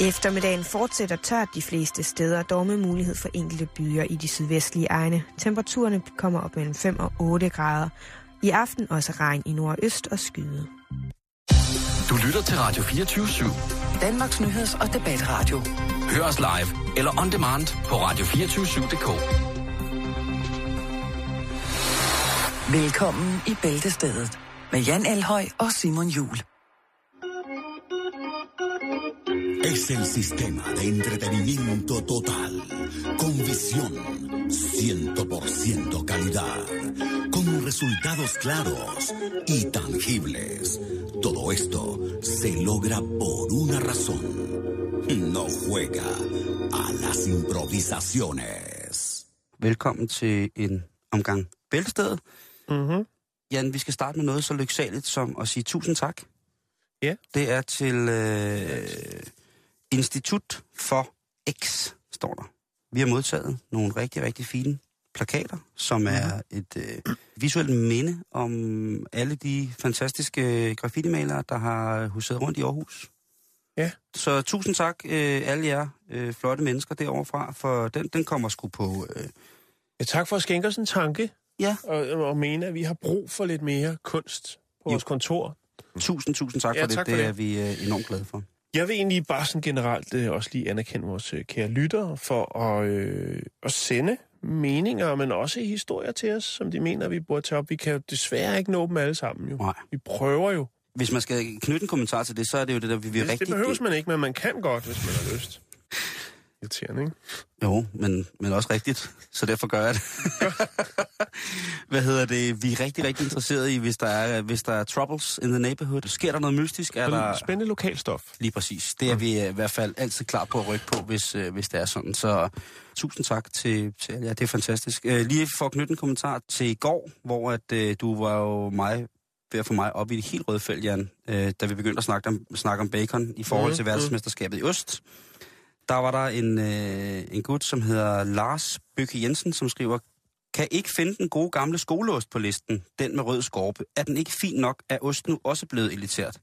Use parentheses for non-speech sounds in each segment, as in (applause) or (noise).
Eftermiddagen fortsætter tørt de fleste steder, dog med mulighed for enkelte byer i de sydvestlige egne. Temperaturerne kommer op mellem 5 og 8 grader. I aften også regn i nord og øst og skyde. Du lytter til Radio 24 /7. Danmarks nyheds- og debatradio. Hør os live eller on demand på radio247.dk. Velkommen i Bæltestedet med Jan Elhøj og Simon Jul. Es el sistema de entretenimiento total, con visión, 100% calidad, con resultados claros y tangibles. Todo esto se logra por una razón. No juega a las improvisaciones. Velkommen til en omgang Bæltestedet. Mm-hmm. Jan, vi skal starte med noget så lyksaligt som at sige tusind tak. Ja. Det er til øh, Institut for X, står der. Vi har modtaget nogle rigtig, rigtig fine plakater, som er et øh, visuelt minde om alle de fantastiske graffiti-malere, der har huseret rundt i Aarhus. Ja. Så tusind tak, øh, alle jer øh, flotte mennesker derovre fra, for den, den kommer sgu på... Øh, Ja, tak for at skænke os en tanke. Ja. Og, og mene, at vi har brug for lidt mere kunst på Jo. vores kontor. tusind, tusind tak Ja, for det. tak for det det. er vi øh, enormt glade for. Jeg vil egentlig bare sådan generelt øh, også lige anerkende vores øh, kære lyttere for at, øh, at sende meninger, men også historier til os, som de mener, vi burde tage op. Vi kan jo desværre ikke nå dem alle sammen jo. Nej. Vi prøver jo. Hvis man skal knytte en kommentar til det, så er det jo det der, vi vil Det, rigtig... det behøves man ikke, men man kan godt, hvis man har lyst. Irriterende, ikke? Jo, men, men også rigtigt, så derfor gør jeg det. (laughs) Hvad hedder det? Vi er rigtig, rigtig interesserede i, hvis der er, hvis der er troubles in the neighborhood. Sker der noget mystisk? Er der... Spændende lokalstof. Lige præcis. Det er vi øh, i hvert fald altid klar på at rykke på, hvis, øh, hvis det er sådan. Så tusind tak til, til jer. Det er fantastisk. Øh, lige for at knytte en kommentar til i går, hvor at, øh, du var jo mig ved at få mig op i det helt røde felt, Jan, øh, da vi begyndte at snakke om, snakke om bacon i forhold Mhm, til verdensmesterskabet i Øst. Der var der en, øh, en gut, som hedder Lars Bøkke Jensen, som skriver, kan ikke finde den gode gamle skoleost på listen, den med rød skorpe. Er den ikke fin nok? Er osten nu også blevet elitært?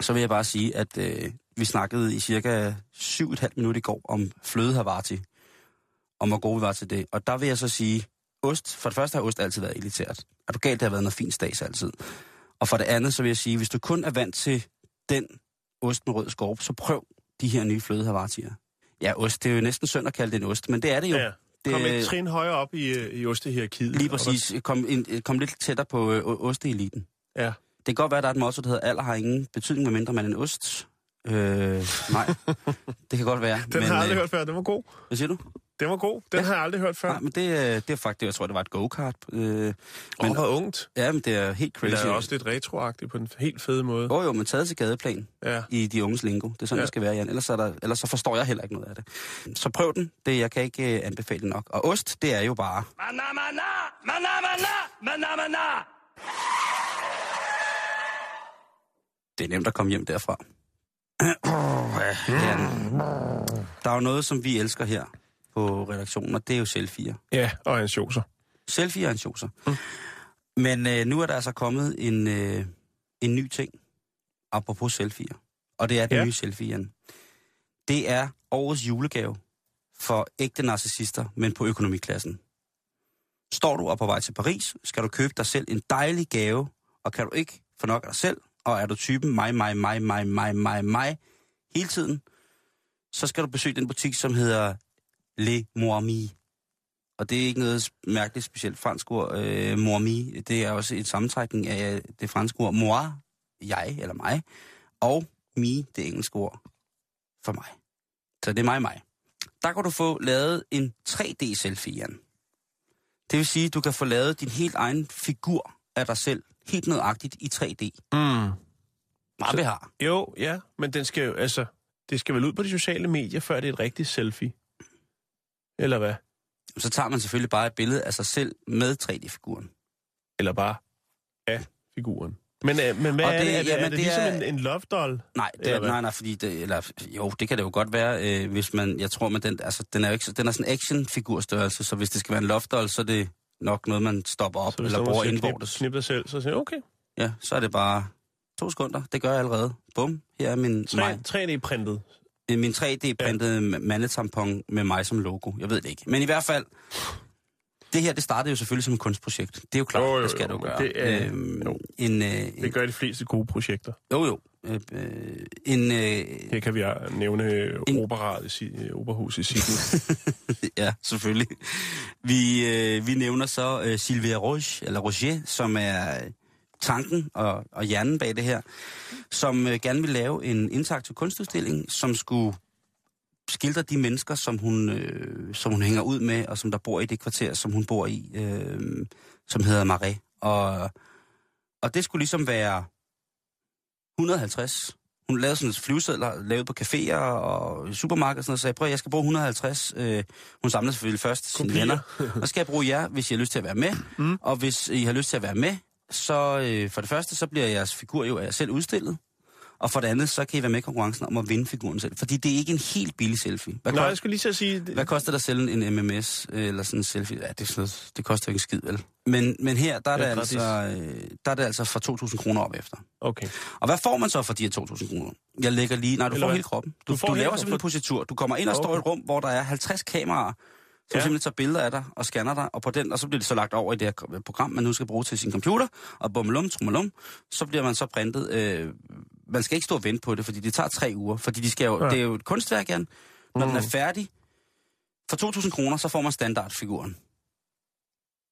Så vil jeg bare sige, at øh, vi snakkede i cirka 7,5 minutter i går om flødehavarti, om hvor gode vi var til det. Og der vil jeg så sige, ost, for det første har ost altid været elitært. Er du galt, det har været noget fint stads altid. Og for det andet, så vil jeg sige, hvis du kun er vant til den ost med rød skorpe, så prøv de her nye flødehavartier. Ja, ost, det er jo næsten synd at kalde det en ost, men det er det jo. Ja. Det, Kom et trin højere op i, øh, i ostehierarkiet. Lige præcis. Kom, ind, kom lidt tættere på øh, osteeliten. Ja. Det kan godt være, at der er et motto, der hedder, alder har ingen betydning, medmindre man er en ost. Øh, nej, (laughs) det kan godt være. Den har jeg aldrig øh, hørt før. Den var god. Hvad siger du? Den var god. Den Ja. har jeg aldrig hørt før. Nej, men det, øh, det er faktisk, jeg tror, det var et go-kart. Øh, Men, og hvor ungt. ja, men det er helt Men crazy. det er også lidt retroagtigt på en helt fed måde. Jo, jo, men taget til gadeplan Ja. i de unges lingo. Det er sådan, ja. Ja. det skal være, Jan. Ellers, er der, ellers så forstår jeg heller ikke noget af det. Så prøv den. Det, jeg kan ikke øh, anbefale det nok. Og ost, det er jo bare... Det er nemt at komme hjem derfra. (clears throat) Jan. Der er jo noget, som vi elsker her på redaktionen, og det er jo selfier. Ja, og en choser. Selfie er en choser. Mm. Men øh, nu er der altså kommet en, øh, en ny ting, apropos selfier. Og det er den ja. Nye selfie, Jan. Det er årets julegave for ægte narcissister, men på økonomiklassen. Står du op på vej til Paris, skal du købe dig selv en dejlig gave, og kan du ikke få nok af dig selv, og er du typen mig, mig, mig, mig, mig, mig, mig, hele tiden, så skal du besøge den butik, som hedder Le Moami. Og det er ikke noget mærkeligt specielt fransk ord, øh, mormi. Det er også et sammentrækning af det franske ord moi, jeg eller mig, og mi, det engelske ord for mig. Så det er mig, mig. Der kan du få lavet en 3D-selfie, Jan. Det vil sige, at du kan få lavet din helt egen figur af dig selv, helt nøjagtigt i 3D. Mm. Meget vi har. Jo, ja, men den skal jo, altså, det skal vel ud på de sociale medier, før det er et rigtigt selfie. Eller hvad? Så tager man selvfølgelig bare et billede af sig selv med 3D-figuren. Eller bare af figuren. Men, øh, men hvad Og er det-? Er det, jamen, er det det ligesom er- en, en love doll? Nej, det, er, nej, nej, fordi det, eller, jo, det kan det jo godt være, øh, hvis man, jeg tror, men den, altså, den er jo ikke, så- den er sådan en actionfigurstørrelse, så hvis det skal være en loftdoll, så er det nok noget, man stopper op, Så eller bruger knip, indvortes. knip dig selv, så siger okay. Ja, så er det bare to sekunder, det gør jeg allerede. Bum, her er min mig. 3, 3D-printet. Min 3D-printede ja. mandetampon med mig som logo. Jeg ved det ikke. Men i hvert fald, det her, det startede jo selvfølgelig som et kunstprojekt. Det er jo klart, Jo, jo, det skal jo, du gøre. det er- øhm, jo. en, øh, en, Det gør de fleste gode projekter. jo, jo. Øh, øh, en, øh, Her kan vi nævne operaet i, operahus i Sydney. (laughs) ja, selvfølgelig. Vi, øh, vi nævner så øh, Sylvia Roche, eller Roger, som er tanken og, og hjernen bag det her, som øh, gerne vil lave en interaktiv kunstudstilling, som skulle skildre de mennesker, som hun, øh, som hun hænger ud med, og som der bor i det kvarter, som hun bor i, øh, som hedder Marais. Og, og det skulle ligesom være 150. Hun lavede sådan flyvesedler, lavet på caféer og supermarkeder og sådan noget, og sagde, prøv jeg skal bruge 150. Øh, hun samlede selvfølgelig først sine Kopier. venner. Og skal jeg bruge jer, hvis I har lyst til at være med. Mm. Og hvis I har lyst til at være med, så øh, for det første, så bliver jeres figur jo af jer selv udstillet. Og for det andet, så kan I være med i konkurrencen om at vinde figuren selv. Fordi det er ikke en helt billig selfie. Hvad, Nej, koster, jeg skulle lige at sige... hvad koster det at sælge en MMS øh, eller sådan en selfie? Ja, det, er sådan noget, det koster jo ikke en skid, vel? Men, men her, der er, Det det altså, øh, der er det altså for 2.000 kroner op efter. Okay. Og hvad får man så for de her 2.000 kroner? Jeg lægger lige... Nej, du Eller får hvad? hele kroppen. Du, Du får du laver kroppen. simpelthen en positur. Du kommer ind og står i et rum, hvor der er 50 kameraer, som Ja. simpelthen tager billeder af dig og scanner dig, og, på den, og så bliver det så lagt over i det her program, man nu skal bruge til sin computer, og bummelum, trummelum, så bliver man så printet. Øh, man skal ikke stå og vente på det, fordi det tager tre uger, fordi de skal jo, Ja. det er jo et kunstværk, Jan. Når mm. den er Mm. færdig, for 2.000 kroner, så får man standardfiguren.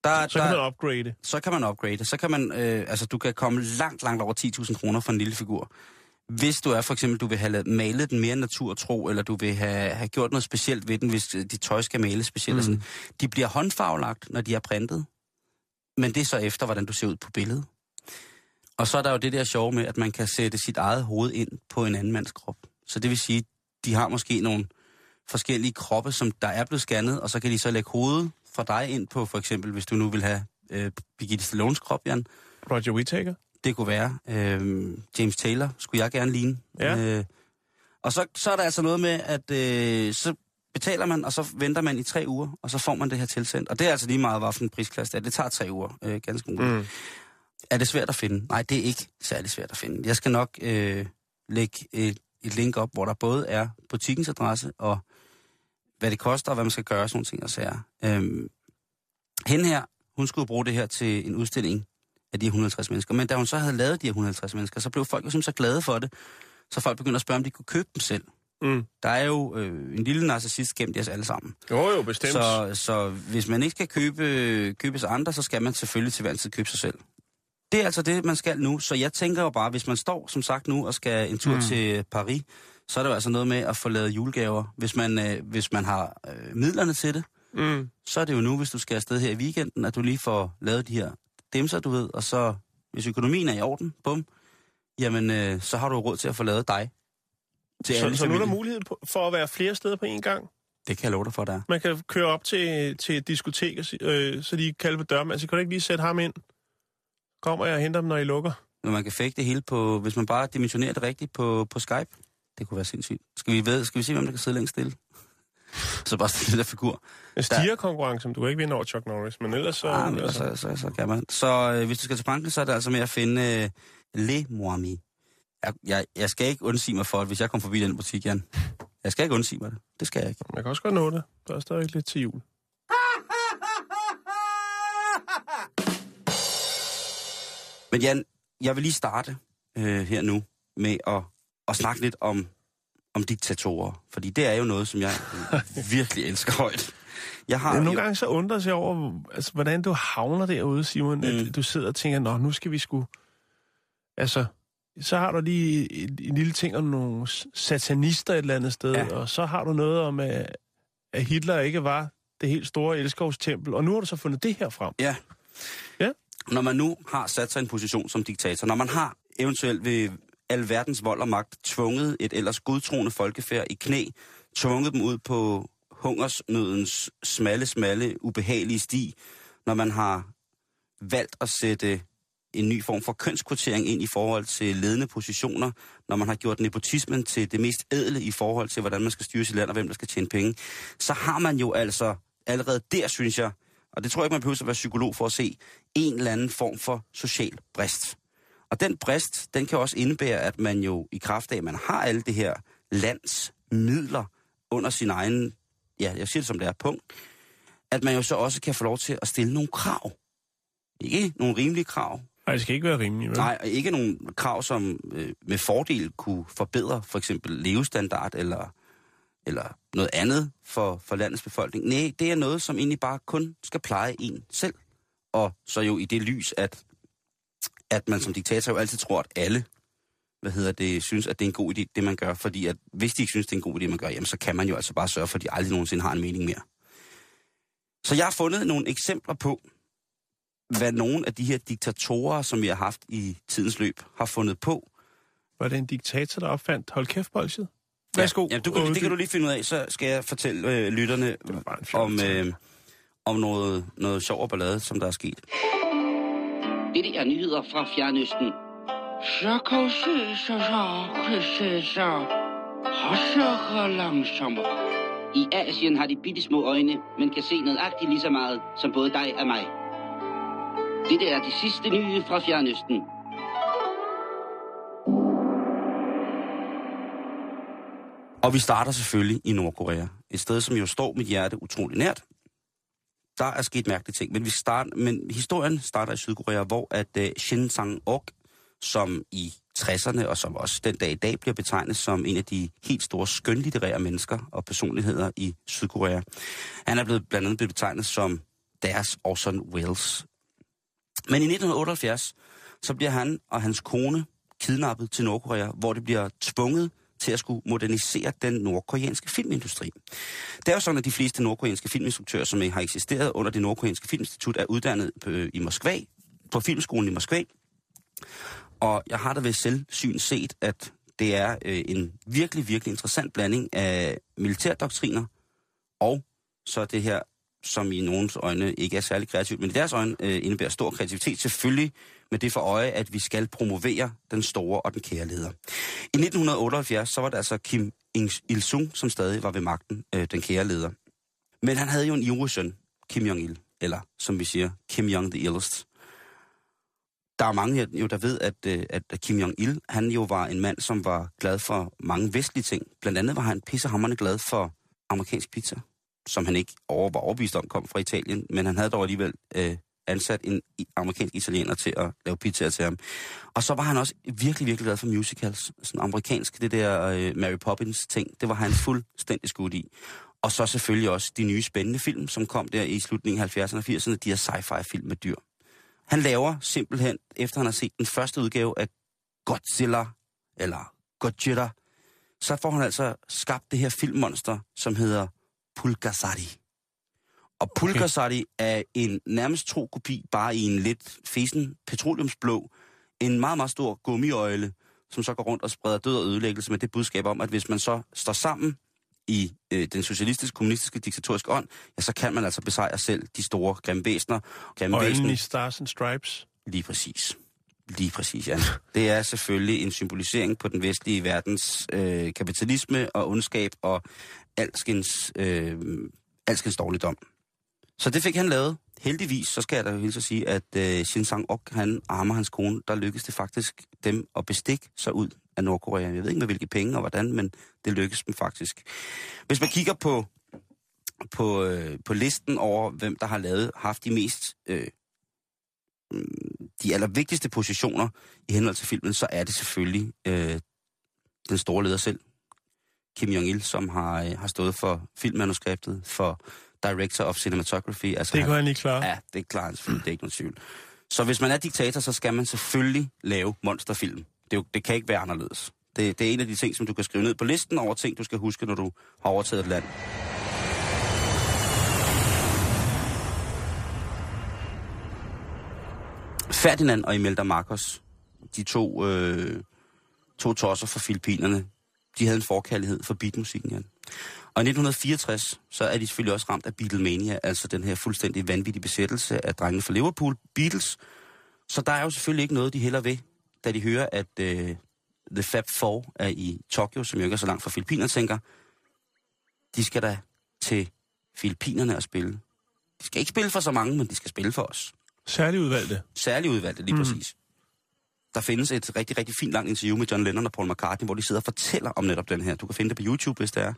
Der, Så kan man upgrade. så kan man upgrade. Så kan man, øh, altså du kan komme langt, langt over 10.000 kroner for en lille figur. Hvis du er for eksempel, du vil have malet den mere naturtro, eller du vil have, have gjort noget specielt ved den, hvis øh, dit tøj skal males specielt. Mm. Sådan. De bliver håndfarvelagt, når de er printet. Men det er så efter, hvordan du ser ud på billedet. Og så er der jo det der sjove med, at man kan sætte sit eget hoved ind på en anden mands krop. Så det vil sige, de har måske nogle forskellige kroppe, som der er blevet scannet, og så kan de så lægge hovedet fra dig ind på, for eksempel, hvis du nu vil have øh, Birgitte Stallones krop, Jan. Roger Whittaker. Det kunne være øh, James Taylor, skulle jeg gerne ligne. Ja. Øh, og så, så er der altså noget med, at øh, så betaler man, og så venter man i tre uger, og så får man det her tilsendt. Og det er altså lige meget, hvilken prisklasse det er. Det tager tre uger, øh, ganske muligt. Mm. Er det svært at finde? Nej, det er ikke særlig svært at finde. Jeg skal nok øh, lægge et, et link op, hvor der både er butikkens adresse og hvad det koster og hvad man skal gøre, sådan nogle ting og sager. Øhm, hende her, hun skulle bruge det her til en udstilling af de her 150 mennesker. Men da hun så havde lavet de her 150 mennesker, så blev folk jo simpelthen så glade for det, så folk begyndte at spørge, om de kunne købe dem selv. Mm. Der er jo øh, en lille narcissist gemt i os alle sammen. Jo, jo, bestemt. Så, så hvis man ikke skal købe, købes andre, så skal man selvfølgelig til hver en tid købe sig selv. Det er altså det, man skal nu. Så jeg tænker jo bare, hvis man står, som sagt nu, og skal en tur mm. til Paris, så er det jo altså noget med at få lavet julegaver. Hvis man, øh, hvis man har øh, midlerne til det, Mm. så er det jo nu, hvis du skal afsted her i weekenden, at du lige får lavet de her dimser, du ved, og så, hvis økonomien er i orden, bum, jamen, øh, så har du råd til at få lavet dig. Til Så, så nu er der mulighed for at være flere steder på én gang. Det kan jeg love dig for, der er. Man kan køre op til, til et diskotek, øh, så de kalder på døren. Altså, kan du ikke lige sætte ham ind? Kommer jeg og henter dem, når I lukker? Men man kan fake det hele på, hvis man bare dimensionerer det rigtigt på, på Skype. Det kunne være sindssygt. Skal vi, ved, skal vi se, hvem der kan sidde længst stille? (laughs) så bare stille den der figur. En stigerkonkurrence, du kan ikke vinde over Chuck Norris, men ellers så... Ah, men, altså, så, så, så kan man. Så øh, hvis du skal til Frankrig, så er det altså med at finde øh, Le Moami. Jeg, jeg, jeg skal ikke undsige mig for, at hvis jeg kommer forbi den butik, Jan. Jeg skal ikke undsige mig det. Det skal jeg ikke. man kan også godt nå det. Der er stadig lidt til jul. (laughs) Men Jan, jeg vil lige starte øh, her nu med at, at snakke lidt om, om diktatorer. Fordi det er jo noget, som jeg (laughs) virkelig elsker højt. Jeg har nogle jo, gange så undrer sig over, altså, hvordan du havner derude, Simon. Mm. At du sidder og tænker, nå, nu skal vi sgu... Altså, så har du lige en, en lille ting om nogle satanister et eller andet sted. Ja. og så har du noget om, at, at Hitler ikke var det helt store elskovstempel, og nu har du så fundet det her frem. Ja. Ja. Når man nu har sat sig i en position som diktator, når man har eventuelt ved alverdens vold og magt tvunget et ellers gudtroende folkefærd i knæ, tvunget dem ud på hungersnødens smalle, smalle, ubehagelige sti, når man har valgt at sætte en ny form for kønskvotering ind i forhold til ledende positioner, når man har gjort nepotismen til det mest ædle i forhold til, hvordan man skal styre sit land og hvem der skal tjene penge, så har man jo altså allerede der, synes jeg, og det tror jeg ikke, man behøver at være psykolog for at se, en eller anden form for social brist. Og den brist, den kan også indebære, at man jo i kraft af, at man har alle det her lands midler under sin egen, ja, jeg siger det som det er, punkt, at man jo så også kan få lov til at stille nogle krav. Ikke nogle rimelige krav. Nej, det skal ikke være rimeligt, vel? Nej, og ikke nogle krav, som øh, med fordel kunne forbedre for eksempel levestandard eller, eller noget andet for, for landets befolkning. Nej, det er noget, som egentlig bare kun skal pleje en selv. Og så jo i det lys, at, at man som diktator jo altid tror, at alle hvad hedder det, synes, at det er en god idé, det man gør. Fordi at hvis de ikke synes, det er en god idé, man gør, jamen, så kan man jo altså bare sørge for, at de aldrig nogensinde har en mening mere. Så jeg har fundet nogle eksempler på, hvad nogle af de her diktatorer, som vi har haft i tidens løb, har fundet på. Var det en diktator, der opfandt Hold kæft bolsjet? Ja, Værsgo. Ja, du, kan- det kan du lige finde ud af, så skal jeg fortælle øh, lytterne om, øh, om noget, noget sjov og ballade, som der er sket. Dette er nyheder fra Fjernøsten. Så kan se så så kan se så. Hasser langsommere. I Asien har de bitte små øjne, men kan se nøjagtigt lige så meget som både dig og mig. Dette er de sidste nye fra Fjernøsten. Og vi starter selvfølgelig i Nordkorea. Et sted, som jo står mit hjerte utrolig nært. Der er sket mærkelige ting, men, vi start, men historien starter i Sydkorea, hvor at uh, Shin Sang-ok, som i 60'erne og som også den dag i dag bliver betegnet som en af de helt store skønlitterære mennesker og personligheder i Sydkorea. Han er blevet blandt andet blevet betegnet som deres Orson Welles. Men i 1978, så bliver han og hans kone kidnappet til Nordkorea, hvor det bliver tvunget til at skulle modernisere den nordkoreanske filmindustri. Det er jo sådan, at de fleste nordkoreanske filminstruktører, som har eksisteret under det nordkoreanske filminstitut, er uddannet øh, i Moskva, på filmskolen i Moskva. Og jeg har da ved selvsyn set, at det er øh, en virkelig, virkelig interessant blanding af militærdoktriner og så det her, som i nogens øjne ikke er særlig kreativt, men i deres øjne øh, indebærer stor kreativitet. Selvfølgelig med det for øje, at vi skal promovere den store og den kære leder. I 1978, så var det altså Kim Il-sung, som stadig var ved magten, øh, den kære leder. Men han havde jo en ivrig søn, Kim Jong-il, eller som vi siger, Kim Jong the Illest. Der er mange jo, der ved, at, øh, at Kim Jong-il, han jo var en mand, som var glad for mange vestlige ting. Blandt andet var han pissehammerende glad for amerikansk pizza, som han ikke over, var overbevist om kom fra Italien, men han havde dog alligevel øh, ansat en amerikansk italiener til at lave pizzaer til ham. Og så var han også virkelig, virkelig glad for musicals. Sådan amerikansk, det der øh, Mary Poppins ting, det var han fuldstændig skudt i. Og så selvfølgelig også de nye spændende film, som kom der i slutningen af 70'erne og 80'erne, de her sci-fi film med dyr. Han laver simpelthen, efter han har set den første udgave af Godzilla, eller Godzilla, så får han altså skabt det her filmmonster, som hedder Pulgasari. Og Pulgasari er en nærmest tro kopi, bare i en lidt fesen petroleumsblå, en meget, meget stor gummiøjle, som så går rundt og spreder død og ødelæggelse med det budskab om, at hvis man så står sammen i øh, den socialistiske, kommunistiske, diktatoriske ånd, ja, så kan man altså besejre selv de store grimme væsener. Grimme væsener. i Stars and Stripes. Lige præcis. Lige præcis, ja. Det er selvfølgelig en symbolisering på den vestlige verdens øh, kapitalisme og ondskab og alskens, øh, alskens dårligdom. Så det fik han lavet. Heldigvis, så skal jeg da hilse at sige, at øh, Shin Sang-ok, han armer hans kone, der lykkedes det faktisk dem at bestikke sig ud af Nordkorea. Jeg ved ikke med hvilke penge og hvordan, men det lykkedes dem faktisk. Hvis man kigger på, på, øh, på listen over, hvem der har lavet, haft de mest øh, mm, de allervigtigste positioner i henhold til filmen, så er det selvfølgelig øh, den store leder selv, Kim Jong-il, som har, øh, har stået for filmmanuskriptet, for Director of Cinematography. Altså Det kunne han lige klare. Ja, det klarer han selvfølgelig, det er ikke nogen tvivl. Så hvis man er diktator, så skal man selvfølgelig lave monsterfilm. Det, det kan ikke være anderledes. Det, det er en af de ting, som du kan skrive ned på listen over ting, du skal huske, når du har overtaget et land. Ferdinand og Imelda Marcos, de to, øh, to tosser fra Filippinerne, de havde en forkærlighed for beatmusikken, Jan. Og i 1964, så er de selvfølgelig også ramt af Beatlemania, altså den her fuldstændig vanvittige besættelse af drengene fra Liverpool, Beatles. Så der er jo selvfølgelig ikke noget, de heller ved, da de hører, at øh, The Fab Four er i Tokyo, som jo ikke er så langt fra Filippinerne, tænker, de skal da til Filippinerne og spille. De skal ikke spille for så mange, men de skal spille for os. Særligt udvalgte. Særligt udvalgte, lige mm. præcis der findes et rigtig, rigtig fint langt interview med John Lennon og Paul McCartney, hvor de sidder og fortæller om netop den her. Du kan finde det på YouTube, hvis det er.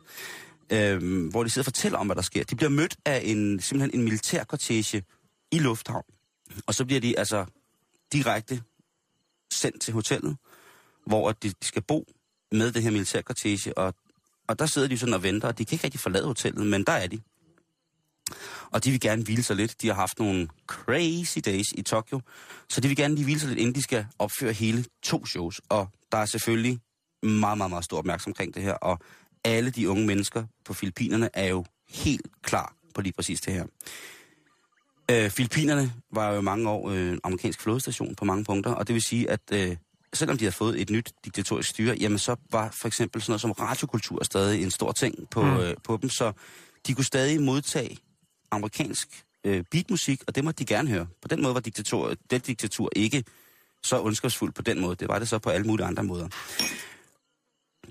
Øhm, hvor de sidder og fortæller om, hvad der sker. De bliver mødt af en, simpelthen en militærkortege i Lufthavn. Og så bliver de altså direkte sendt til hotellet, hvor de, de skal bo med det her militærkortege. Og, og der sidder de sådan og venter, og de kan ikke rigtig forlade hotellet, men der er de. Og de vil gerne hvile sig lidt. De har haft nogle crazy days i Tokyo, så de vil gerne lige hvile sig lidt, inden de skal opføre hele to shows. Og der er selvfølgelig meget, meget, meget stor opmærksomhed omkring det her, og alle de unge mennesker på Filippinerne er jo helt klar på lige præcis det her. Øh, Filippinerne var jo mange år øh, amerikansk flådestation på mange punkter, og det vil sige, at øh, selvom de har fået et nyt diktatorisk styre, jamen så var for eksempel sådan noget som radiokultur stadig en stor ting på, mm. øh, på dem, så de kunne stadig modtage amerikansk øh, beatmusik, og det måtte de gerne høre. På den måde var diktatur, det diktatur ikke så ondskabsfuldt på den måde. Det var det så på alle mulige andre måder.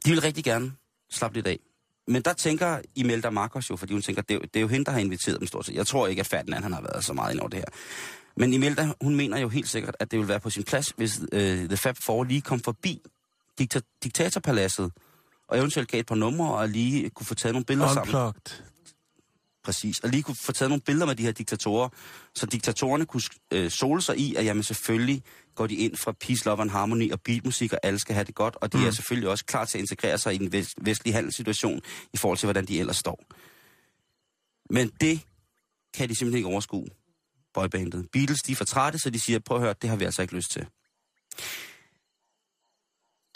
De vil rigtig gerne slappe lidt af. Men der tænker Imelda Marcos jo, fordi hun tænker, det er, jo, det er jo hende, der har inviteret dem stort set. Jeg tror ikke, at Ferdinand han har været så meget ind over det her. Men Imelda, hun mener jo helt sikkert, at det vil være på sin plads, hvis øh, The Fab Four lige kom forbi dikta- diktatorpaladset, og eventuelt gav et par numre, og lige kunne få taget nogle billeder Unplugged. sammen. Præcis. Og lige kunne få taget nogle billeder med de her diktatorer, så diktatorerne kunne øh, sole sig i, at jamen selvfølgelig går de ind fra peace, love and harmony og beatmusik, og alle skal have det godt, og de mm. er selvfølgelig også klar til at integrere sig i den vest, vestlige handelssituation i forhold til, hvordan de ellers står. Men det kan de simpelthen ikke overskue, boybandet. Beatles, de er for trætte, så de siger, prøv at høre, det har vi altså ikke lyst til.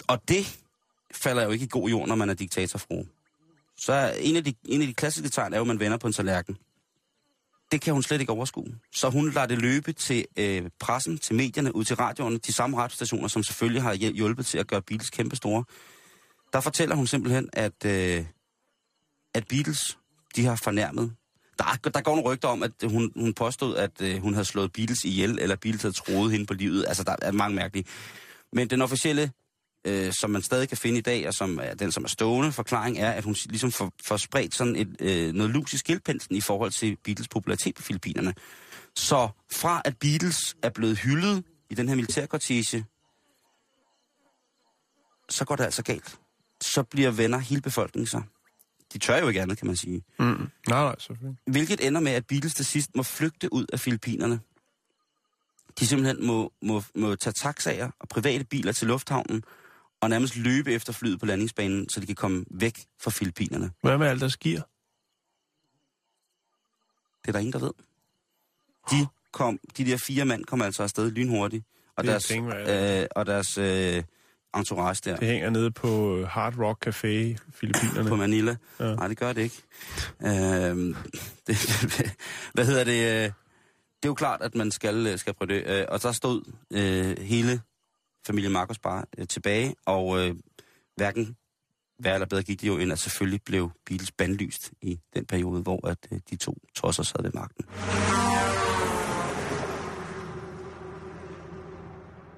Og det falder jo ikke i god jord, når man er diktatorfru. Så er en af, de, en af de klassiske tegn er jo, at man vender på en tallerken. Det kan hun slet ikke overskue. Så hun lader det løbe til øh, pressen, til medierne, ud til radioerne, de samme radiostationer, som selvfølgelig har hjulpet til at gøre Beatles kæmpe store. Der fortæller hun simpelthen, at, øh, at Beatles, de har fornærmet. Der, der går nogle rygter om, at hun, hun påstod, at øh, hun havde slået Beatles ihjel, eller Beatles havde troet hende på livet. Altså, der er mange mærkelige. Men den officielle øh, som man stadig kan finde i dag, og som er den, som er stående forklaring, er, at hun ligesom får, får spredt sådan et, øh, noget lus i skildpelsen i forhold til Beatles popularitet på Filippinerne. Så fra at Beatles er blevet hyldet i den her militærkortege, så går det altså galt. Så bliver venner hele befolkningen sig. De tør jo ikke andet, kan man sige. Mm. Nej, nej, selvfølgelig. Hvilket ender med, at Beatles til sidst må flygte ud af Filippinerne. De simpelthen må, må, må tage taxaer og private biler til lufthavnen, og nærmest løbe efter flyet på landingsbanen, så de kan komme væk fra Filippinerne. Hvad med alt deres gear? Det er der ingen, der ved. De, kom, de der fire mand kom altså afsted lynhurtigt, og Det er deres, værd. øh, og deres øh, entourage der Det hænger nede på øh, Hard Rock Café i Filippinerne. på Manila. Ja. Nej, det gør det ikke. Øhm, (laughs) det, (laughs) hvad hedder det? øh, Det er jo klart, at man skal, øh, skal prøve det. Øh, Og så stod øh, hele familien Marcos bare øh, tilbage, og øh, hverken værre eller bedre gik det jo, end at selvfølgelig blev Beatles bandlyst i den periode, hvor at, øh, de to tosser sad ved magten.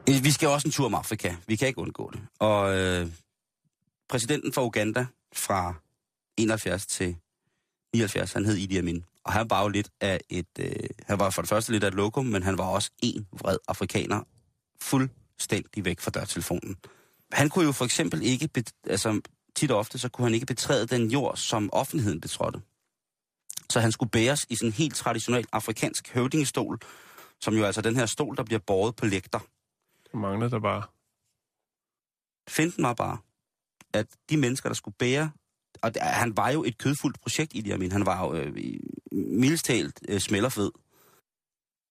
Vi skal også en tur om Afrika. Vi kan ikke undgå det. Og øh, præsidenten for Uganda fra 71 til 79, han hed Idi Amin. Og han var jo lidt af et... Øh, han var for det første lidt af et lokum, men han var også en vred afrikaner, fuldstændig væk fra dørtelefonen. Han kunne jo for eksempel ikke... Altså, tit og ofte, så kunne han ikke betræde den jord, som offentligheden betrådte. Så han skulle bæres i sådan en helt traditionel afrikansk høvdingestol, som jo altså den her stol, der bliver båret på lægter. Så mangler der bare. Finten var bare, at de mennesker, der skulle bære... Og det- han var jo et kødfuldt projekt, Idi Amin. Han var jo øh, i- mildest talt øh, smælderfed.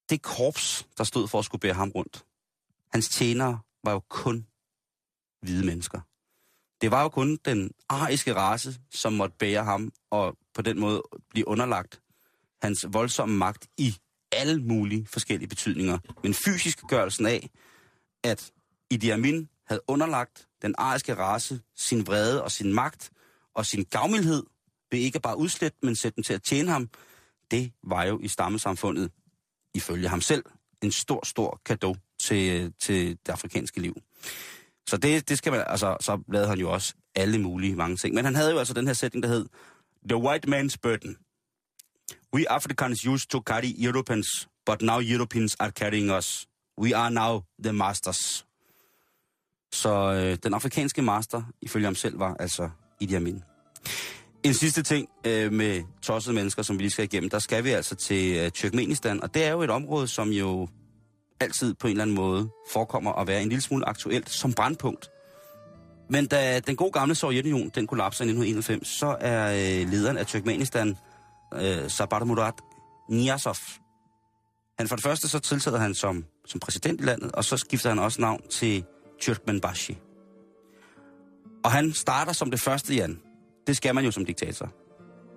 Det korps, der stod for at skulle bære ham rundt, hans tjenere var jo kun hvide mennesker. Det var jo kun den ariske race, som måtte bære ham, og på den måde blive underlagt hans voldsomme magt i alle mulige forskellige betydninger. Men fysisk gørelsen af, at Idi Amin havde underlagt den ariske race sin vrede og sin magt og sin gavmildhed ved ikke bare udslætte, men sætte dem til at tjene ham, det var jo i stammesamfundet, ifølge ham selv, en stor, stor gave til, til det afrikanske liv. Så det, det skal man, altså, så lavede han jo også alle mulige mange ting. Men han havde jo altså den her sætning, der hed, The white man's burden. We Africans used to carry Europeans, but now Europeans are carrying us. We are now the masters. Så øh, den afrikanske master, ifølge ham selv, var altså Idi Amin. En sidste ting øh, med tossede mennesker, som vi lige skal igennem. Der skal vi altså til øh, Turkmenistan, og det er jo et område, som jo altid på en eller anden måde forekommer at være en lille smule aktuelt som brandpunkt. Men da den gode gamle Sovjetunion, den kollapser i 1991, så er øh, lederen af Turkmenistan, øh, Sabar Murat Niyazov, han for det første så tiltræder han som, som præsident i landet, og så skifter han også navn til Turkmenbashi. Og han starter som det første, Jan. Det skal man jo som diktator.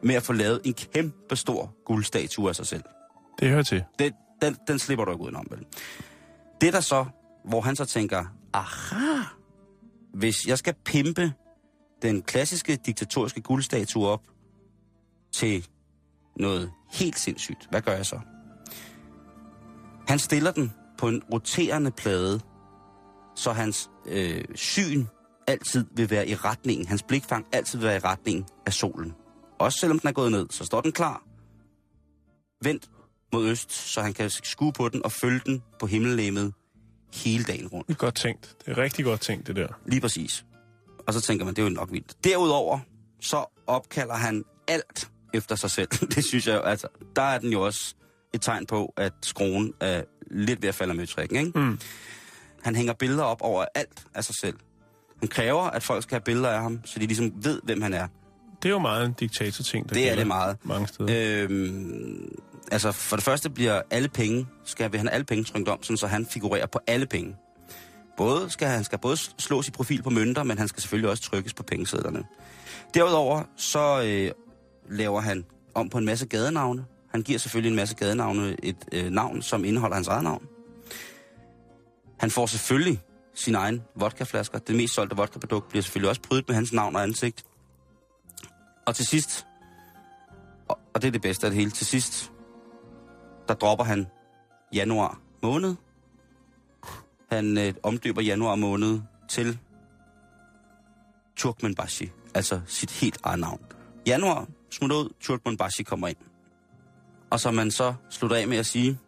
Med at få lavet en kæmpe stor guldstatue af sig selv. Det hører til. Det, den, den slipper du ikke udenom, vel? Det der så, hvor han så tænker, aha, hvis jeg skal pimpe den klassiske diktatoriske guldstatue op til noget helt sindssygt, hvad gør jeg så? Han stiller den på en roterende plade, så hans øh, syn altid vil være i retningen, hans blikfang altid vil være i retningen af solen. Også selvom den er gået ned, så står den klar. Vendt mod øst, så han kan skue på den og følge den på himmellemet hele dagen rundt. Det er godt tænkt. Det er rigtig godt tænkt, det der. Lige præcis. Og så tænker man, det er jo nok vildt. Derudover, så opkalder han alt efter sig selv. (laughs) Det synes jeg jo, altså, der er den jo også et tegn på, at skruen er lidt ved at falde med trækken, ikke? Mm. Han hænger billeder op over alt af sig selv. Han kræver, at folk skal have billeder af ham, så de ligesom ved, hvem han er. Det er jo meget en diktator-ting, der Det er det meget. mange steder. Øhm, altså, for det første bliver alle penge, skal vi have alle penge trykket om, sådan, så han figurerer på alle penge. Både skal, han skal både slå sit profil på mønter, men han skal selvfølgelig også trykkes på pengesedlerne. Derudover så øh, laver han om på en masse gadenavne. Han giver selvfølgelig en masse gadenavne et øh, navn, som indeholder hans eget navn. Han får selvfølgelig sin egen vodkaflasker. Det mest solgte vodkaprodukt bliver selvfølgelig også prydet med hans navn og ansigt. Og til sidst, og, og det er det bedste af det hele, til sidst, der dropper han januar måned. Han øh, omdøber januar måned til Turkmenbashi, altså sit helt eget navn. Januar smutter ud, Turkmenbashi kommer ind. Og så man så slutter af med at sige,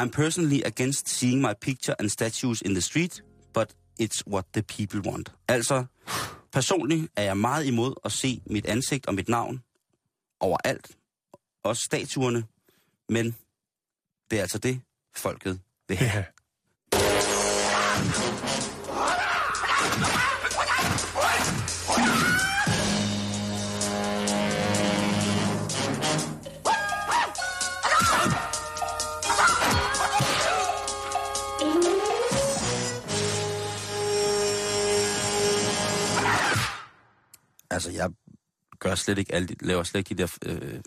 I'm personally against seeing my picture and statues in the street, but it's what the people want. Altså, personligt er jeg meget imod at se mit ansigt og mit navn overalt. Også statuerne. Men det er altså det, folket vil have. Ja. Altså, jeg gør slet ikke alle de, laver slet ikke de der øh,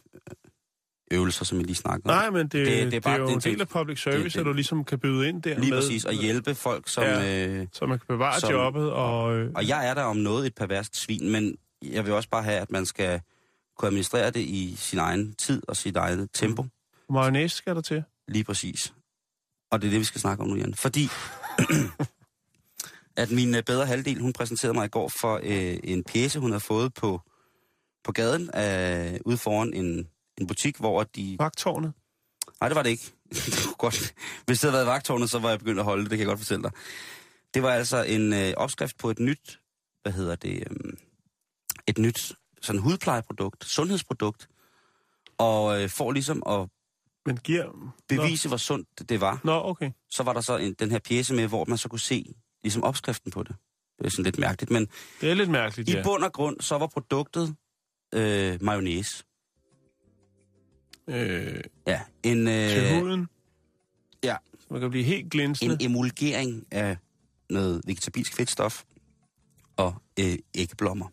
øvelser, som jeg lige snakkede om. Nej, men det, det, det, er, det er bare- jo det er en del af public service, det- det- at du ligesom kan byde ind der. Lige med, præcis, at hjælpe folk, som... Ja. Øh, Så man kan bevare Som- jobbet, og... Øh, og jeg er der om noget et perverst svin, men jeg vil også bare have, at man skal kunne administrere det i sin egen tid og sit eget tempo. mayonnaise skal der til. Lige præcis. Og det er det, vi skal snakke om nu, Jan. Fordi (clears throat) at min øh, bedre halvdel, hun præsenterede mig i går for øh, en pjæse, hun havde fået på, på gaden øh, ude foran en, en butik, hvor de... Vagtårnet. Nej, det var det ikke. (laughs) det godt. Hvis det havde været vagtårnet, så var jeg begyndt at holde det, det kan jeg godt fortælle dig. Det var altså en øh, opskrift på et nyt, hvad hedder det, øh, et nyt sådan hudplejeprodukt, sundhedsprodukt, og øh, for ligesom at Men giver... bevise, hvor sundt det var, Nå, Nå okay. så var der så en, den her pjæse med, hvor man så kunne se ligesom opskriften på det. Det er sådan lidt mærkeligt, men Det er lidt mærkeligt, i ja. bund og grund, så var produktet øh, mayonnaise. Øh, Ja, en, til øh, huden. ja. Så man kan blive helt glinsende. en emulgering af noget vegetabilsk fedtstof og øh, æggeblommer.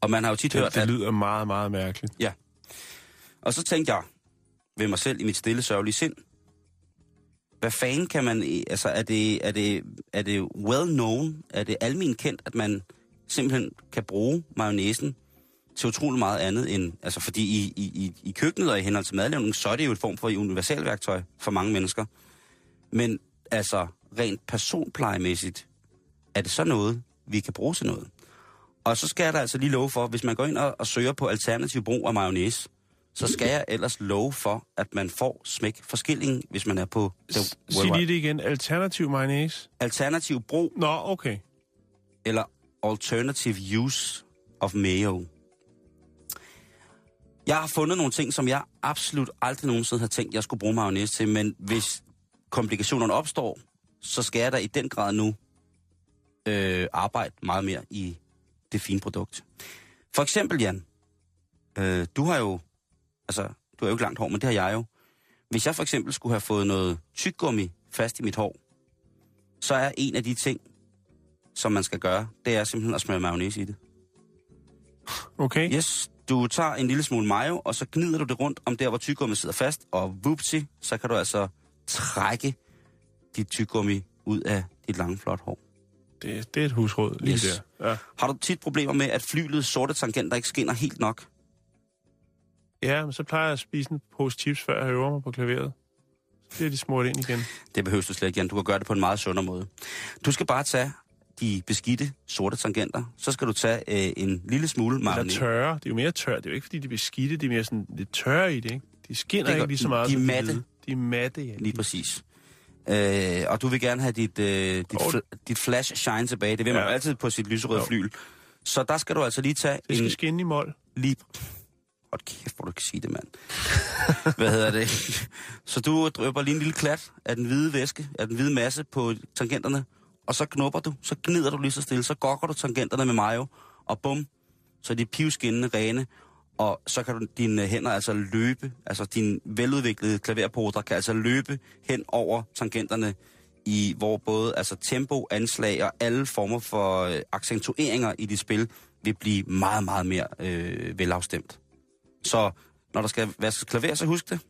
Og man har jo tit hørt, Det, det at... lyder meget, meget mærkeligt. Og så tænkte jeg ved mig selv i mit stille sørgelige sind, hvad fanden kan man... Altså, er det, er det, er det well known, er det almen kendt, at man simpelthen kan bruge mayonnaisen til utrolig meget andet end... Altså, fordi i, i, i, i køkkenet og i henhold til madlavning, så er det jo et form for universalværktøj for mange mennesker. Men altså, rent personplejemæssigt, er det så noget, vi kan bruge til noget? Og så skal jeg da altså lige love for, hvis man går ind og, og søger på alternativ brug af mayonnaise, så skal jeg ellers love for, at man får smæk for skillingen, hvis man er på Sig lige det igen. Alternativ mayonnaise. alternativ brug Nå, okay. eller alternative use of mayo. Jeg har fundet nogle ting, som jeg absolut aldrig nogensinde har tænkt, jeg skulle bruge mayonnaise til, men hvis komplikationerne opstår, så skal jeg da i den grad nu øh, arbejde meget mere i det fine produkt. For eksempel, Jan, øh, du har jo, altså, du har jo ikke langt hår, men det har jeg jo. Hvis jeg for eksempel skulle have fået noget tyggegummi fast i mit hår, så er en af de ting, som man skal gøre, det er simpelthen at smøre mayonnaise i det. Okay. Yes, du tager en lille smule mayo, og så gnider du det rundt om der, hvor tyggegummi sidder fast, og vupsi, så kan du altså trække dit tyggegummi ud af dit lange, flot hår. Det, det er et husråd lige Yes. der. Ja. Har du tit problemer med, at flylets sorte tangenter ikke skinner helt nok? ja, men så plejer jeg at spise en pose chips, før jeg øver mig på klaveret. Så bliver de smurt ind igen. Det behøver du slet ikke, Jan. Du kan gøre det på en meget sundere måde. Du skal bare tage de beskidte sorte tangenter. Så skal du tage øh, en lille smule Eller mayonnaise. tørre. Det er jo mere tør. Det er jo ikke, fordi de bliver skidte. De er mere sådan lidt tørre i det, ikke? De skinner Det er ikke lige så meget De er matte. De er matte, ja. Lige præcis. Øh, og du vil gerne have dit, øh, dit, fl- dit flash shine tilbage. Det vil man Ja. altid på sit lyserøde flyl. Så der skal du altså lige tage Det skal en... skinne i mål. Lige... Hold kæft, hvor du kan sige det, mand. (laughs) Hvad hedder det? Så du drøber lige en lille klat af den hvide væske, af den hvide masse på tangenterne, og så knupper du, så gnider du lige så stille, så gokker du tangenterne med mayo, og bum, så er de pivskinnende rene, og så kan du, dine hænder altså løbe, altså din veludviklede klaverpoder kan altså løbe hen over tangenterne, i hvor både altså tempo, anslag og alle former for øh, accentueringer i dit spil vil blive meget, meget mere øh, velafstemt. Så når der skal vaskes klaver, så husk det.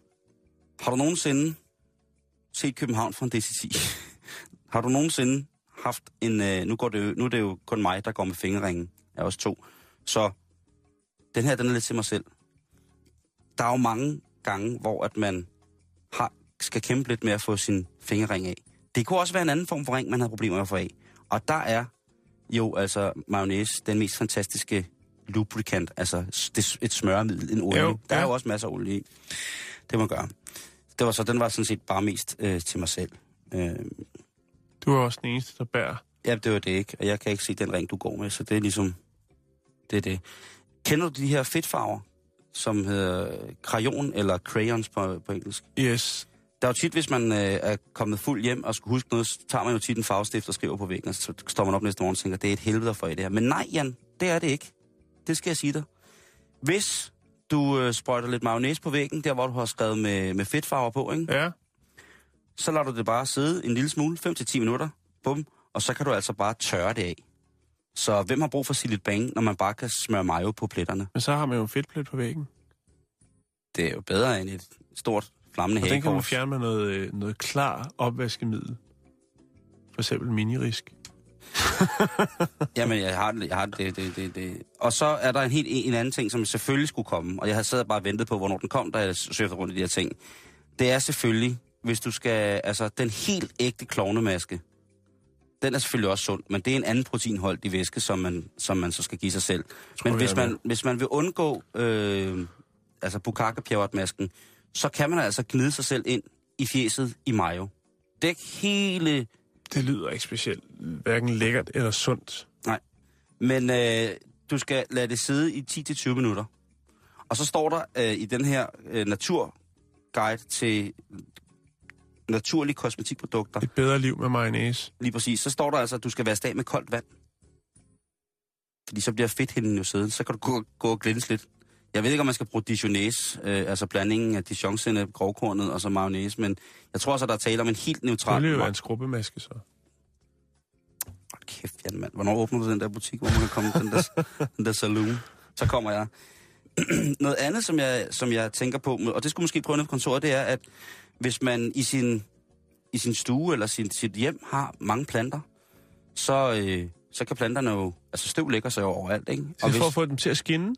Har du nogensinde set København fra en DC10? (laughs) Har du nogensinde haft en... Øh, nu, går det jo, nu er det jo kun mig, der går med fingerringen af os to. Så den her, den er lidt til mig selv. Der er jo mange gange, hvor at man har, skal kæmpe lidt med at få sin fingerring af. Det kunne også være en anden form for ring, man har problemer med at få af. Og der er jo altså mayonnaise den mest fantastiske lubricant, altså det, et smøremiddel, en olie. Jo, der er jo også masser af olie i. Det må man gøre. Det var så, den var sådan set bare mest øh, til mig selv. Øh, Du er også den eneste, der bærer. ja, det var det ikke, og jeg kan ikke se den ring, du går med, så det er ligesom, det er det. Kender du de her fedtfarver, som hedder crayon eller crayons på, på engelsk? Yes. Der er jo tit, hvis man øh, er kommet fuld hjem og skulle huske noget, så tager man jo tit en farvestift og skriver på væggen, og så står man op næste morgen og tænker, det er et helvede for i det her. Men nej, Jan, det er det ikke. Det skal jeg sige dig. Hvis du øh, sprøjter lidt mayonnaise på væggen, der hvor du har skrevet med, med fedtfarver på, ikke? Ja. Så lader du det bare sidde en lille smule, 5-10 minutter, bum, og så kan du altså bare tørre det af. Så hvem har brug for sit lidt bang, når man bare kan smøre mayo på pletterne? Men så har man jo en fedtplet på væggen. Det er jo bedre end et stort flammende Og den kan man hagekors. fjerne med noget, øh, noget klar opvaskemiddel. For eksempel minirisk. (laughs) Jamen, jeg har det, jeg har det, det, det, det. Og så er der en helt en anden ting, som selvfølgelig skulle komme, og jeg har bare og ventet på, hvornår den kom, da jeg søgte rundt i de her ting. Det er selvfølgelig, hvis du skal, altså den helt ægte klovnemaske, den er selvfølgelig også sund, men det er en anden proteinholdig væske, som man, som man så skal give sig selv. Men jeg hvis man, med. hvis man vil undgå øh, altså bukake masken så kan man altså gnide sig selv ind i fjeset i mayo. Dæk hele Det lyder ikke specielt hverken lækkert eller sundt. Men øh, du skal lade det sidde i 10-20 minutter. Og så står der øh, i den her øh, naturguide til naturlige kosmetikprodukter, Et bedre liv med mayonnaise. lige præcis, så står der altså, at du skal vaske af med koldt vand. Fordi så bliver fedthinden jo siddende. Så kan du gå, gå og glænse lidt. Jeg ved ikke, om man skal bruge dijonæs, øh, altså blandingen af dijonsenep, grovkornet og så mayonnaise, men jeg tror også, at der er tale om en helt Det neutral... ville jo være en skrubbemaske, så. Hold kæft, Jan, mand. Hvornår åbner du den der butik, hvor man kan komme den der, (laughs) den der saloon? Så kommer jeg. (clears throat) Noget andet, som jeg, som jeg tænker på, og det skulle måske prøve på kontoret, det er, at hvis man i sin, i sin stue eller sin, sit hjem har mange planter, så, øh, så kan planterne jo... Altså støv lægger sig jo overalt, ikke? Og for at hvis, få dem til at skinne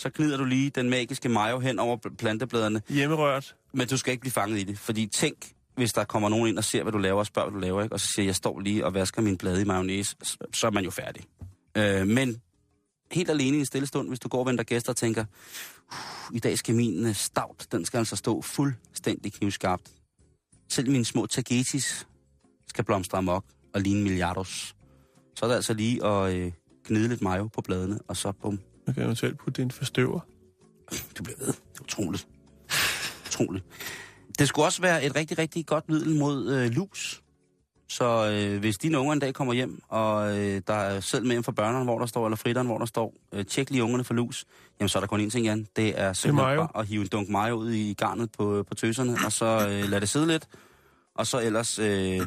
så gnider du lige den magiske mayo hen over pl- plantebladene, hjemmerørt. men du skal ikke blive fanget i det. Fordi tænk, hvis der kommer nogen ind og ser, hvad du laver, og spørger, hvad du laver, ikke? og så siger, jeg står lige og vasker min blade i mayonnaise, så, så er man jo færdig. Øh, men helt alene i en stille stund, hvis du går og venter gæster og tænker, "Uh, i dag skal min øh, stout, den skal altså stå fuldstændig knivskarpt. Selv mine små tagetis skal blomstre amok og ligne milliardos. Så er det altså lige at øh, gnide lidt mayo på bladene, og så bum, Man kan eventuelt putte det i en forstøver. du bliver ved. Det er utroligt. utroligt. Det skulle også være et rigtig, rigtig godt middel mod øh, lus. Så øh, hvis dine unger en dag kommer hjem, og øh, der er selv med hjem fra børneren, hvor der står, eller fritteren, hvor der står, øh, tjek lige ungerne for lus, jamen så er der kun én ting igen. Det er simpelthen bare at hive en dunk mayo ud i garnet på, på tøserne, og så øh, lade det sidde lidt. Og så ellers, øh,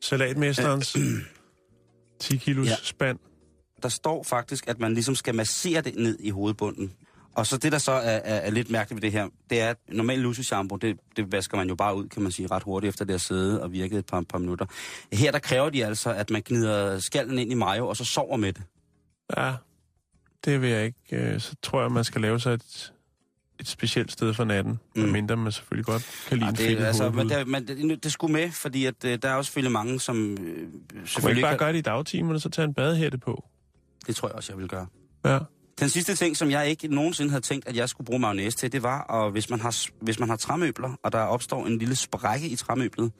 Salatmesterens (clears throat) 10 kilos ja. spand. der står faktisk, at man ligesom skal massere det ned i hovedbunden. Og så det, der så er, er, er lidt mærkeligt ved det her, det er, at normal luseshampoo, det, det vasker man jo bare ud, kan man sige, ret hurtigt efter det har siddet og virket et par, par minutter. Her, der kræver de altså, at man gnider skallen ind i mayo, og så sover med det. Ja, det vil jeg ikke. Øh, Så tror jeg, man skal lave sig et, et specielt sted for natten. Mm. Mindre man selvfølgelig godt kan lide en det, fedt altså, men, det, men det, det skulle med, fordi at, øh, der er også selvfølgelig mange, som øh, Kunne man ikke selvfølgelig... bare Kan, gøre det i dagtimerne, så tage en badehætte på? det tror jeg også, jeg vil gøre. Ja. Den sidste ting, som jeg ikke nogensinde havde tænkt, at jeg skulle bruge mayonnaise til, det var, at hvis man har, hvis man har træmøbler, og der opstår en lille sprække i træmøblet,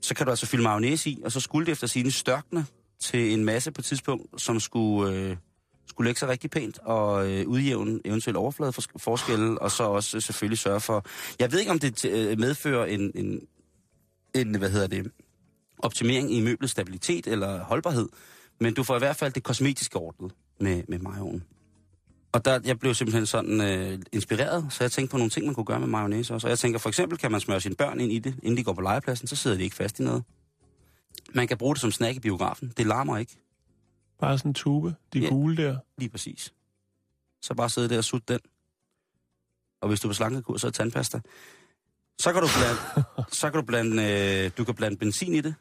så kan du altså fylde mayonnaise i, og så skulle det efter sine størkne til en masse på et tidspunkt, som skulle, øh, skulle lægge sig rigtig pænt og øh, udjævne eventuelle overfladeforskelle, og så også øh, selvfølgelig sørge for... Jeg ved ikke, om det øh, medfører en, en, en, hvad hedder det, optimering i møblets stabilitet eller holdbarhed, men du får i hvert fald det kosmetiske ordnet med, med mayoen. Og der, jeg blev simpelthen sådan øh, inspireret, så jeg tænkte på nogle ting, man kunne gøre med mayonnaise også. Og jeg tænker, for eksempel kan man smøre sine børn ind i det, inden de går på legepladsen, så sidder de ikke fast i noget. Man kan bruge det som snack i biografen. Det larmer ikke. Bare sådan en tube, de Ja. gule der. Lige præcis. Så bare sidde der og sutte den. Og hvis du vil slankekur, så er tandpasta. Så kan du blande, (laughs) så kan du blande, øh, du kan blande benzin i det.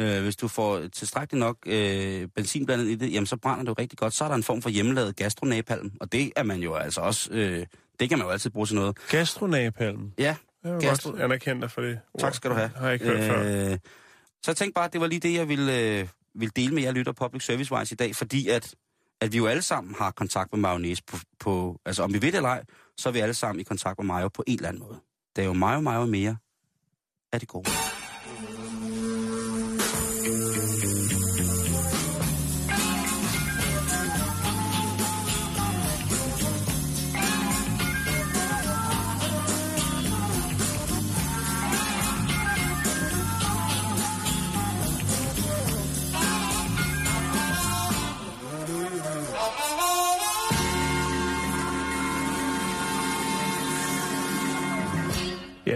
Øh, hvis du får tilstrækkeligt nok øh, benzin blandet i det, jamen så brænder det jo rigtig godt. Så er der en form for hjemmelavet gastronapalm, og det er man jo altså også, øh, det kan man jo altid bruge til noget. Gastronapalm. Ja, Jeg vil Gastro- godt anerkende dig for det. tak ord. skal du have. Har jeg ikke hørt øh... før. Så jeg tænkte bare, at det var lige det, jeg ville, øh, ville dele med jer lytter Public Service Wise i dag, fordi at, at vi jo alle sammen har kontakt med mayonnaise på, på, altså om vi ved det eller ej, så er vi alle sammen i kontakt med mayo på en eller anden måde. Det er jo mayo, mayo mere af det gode.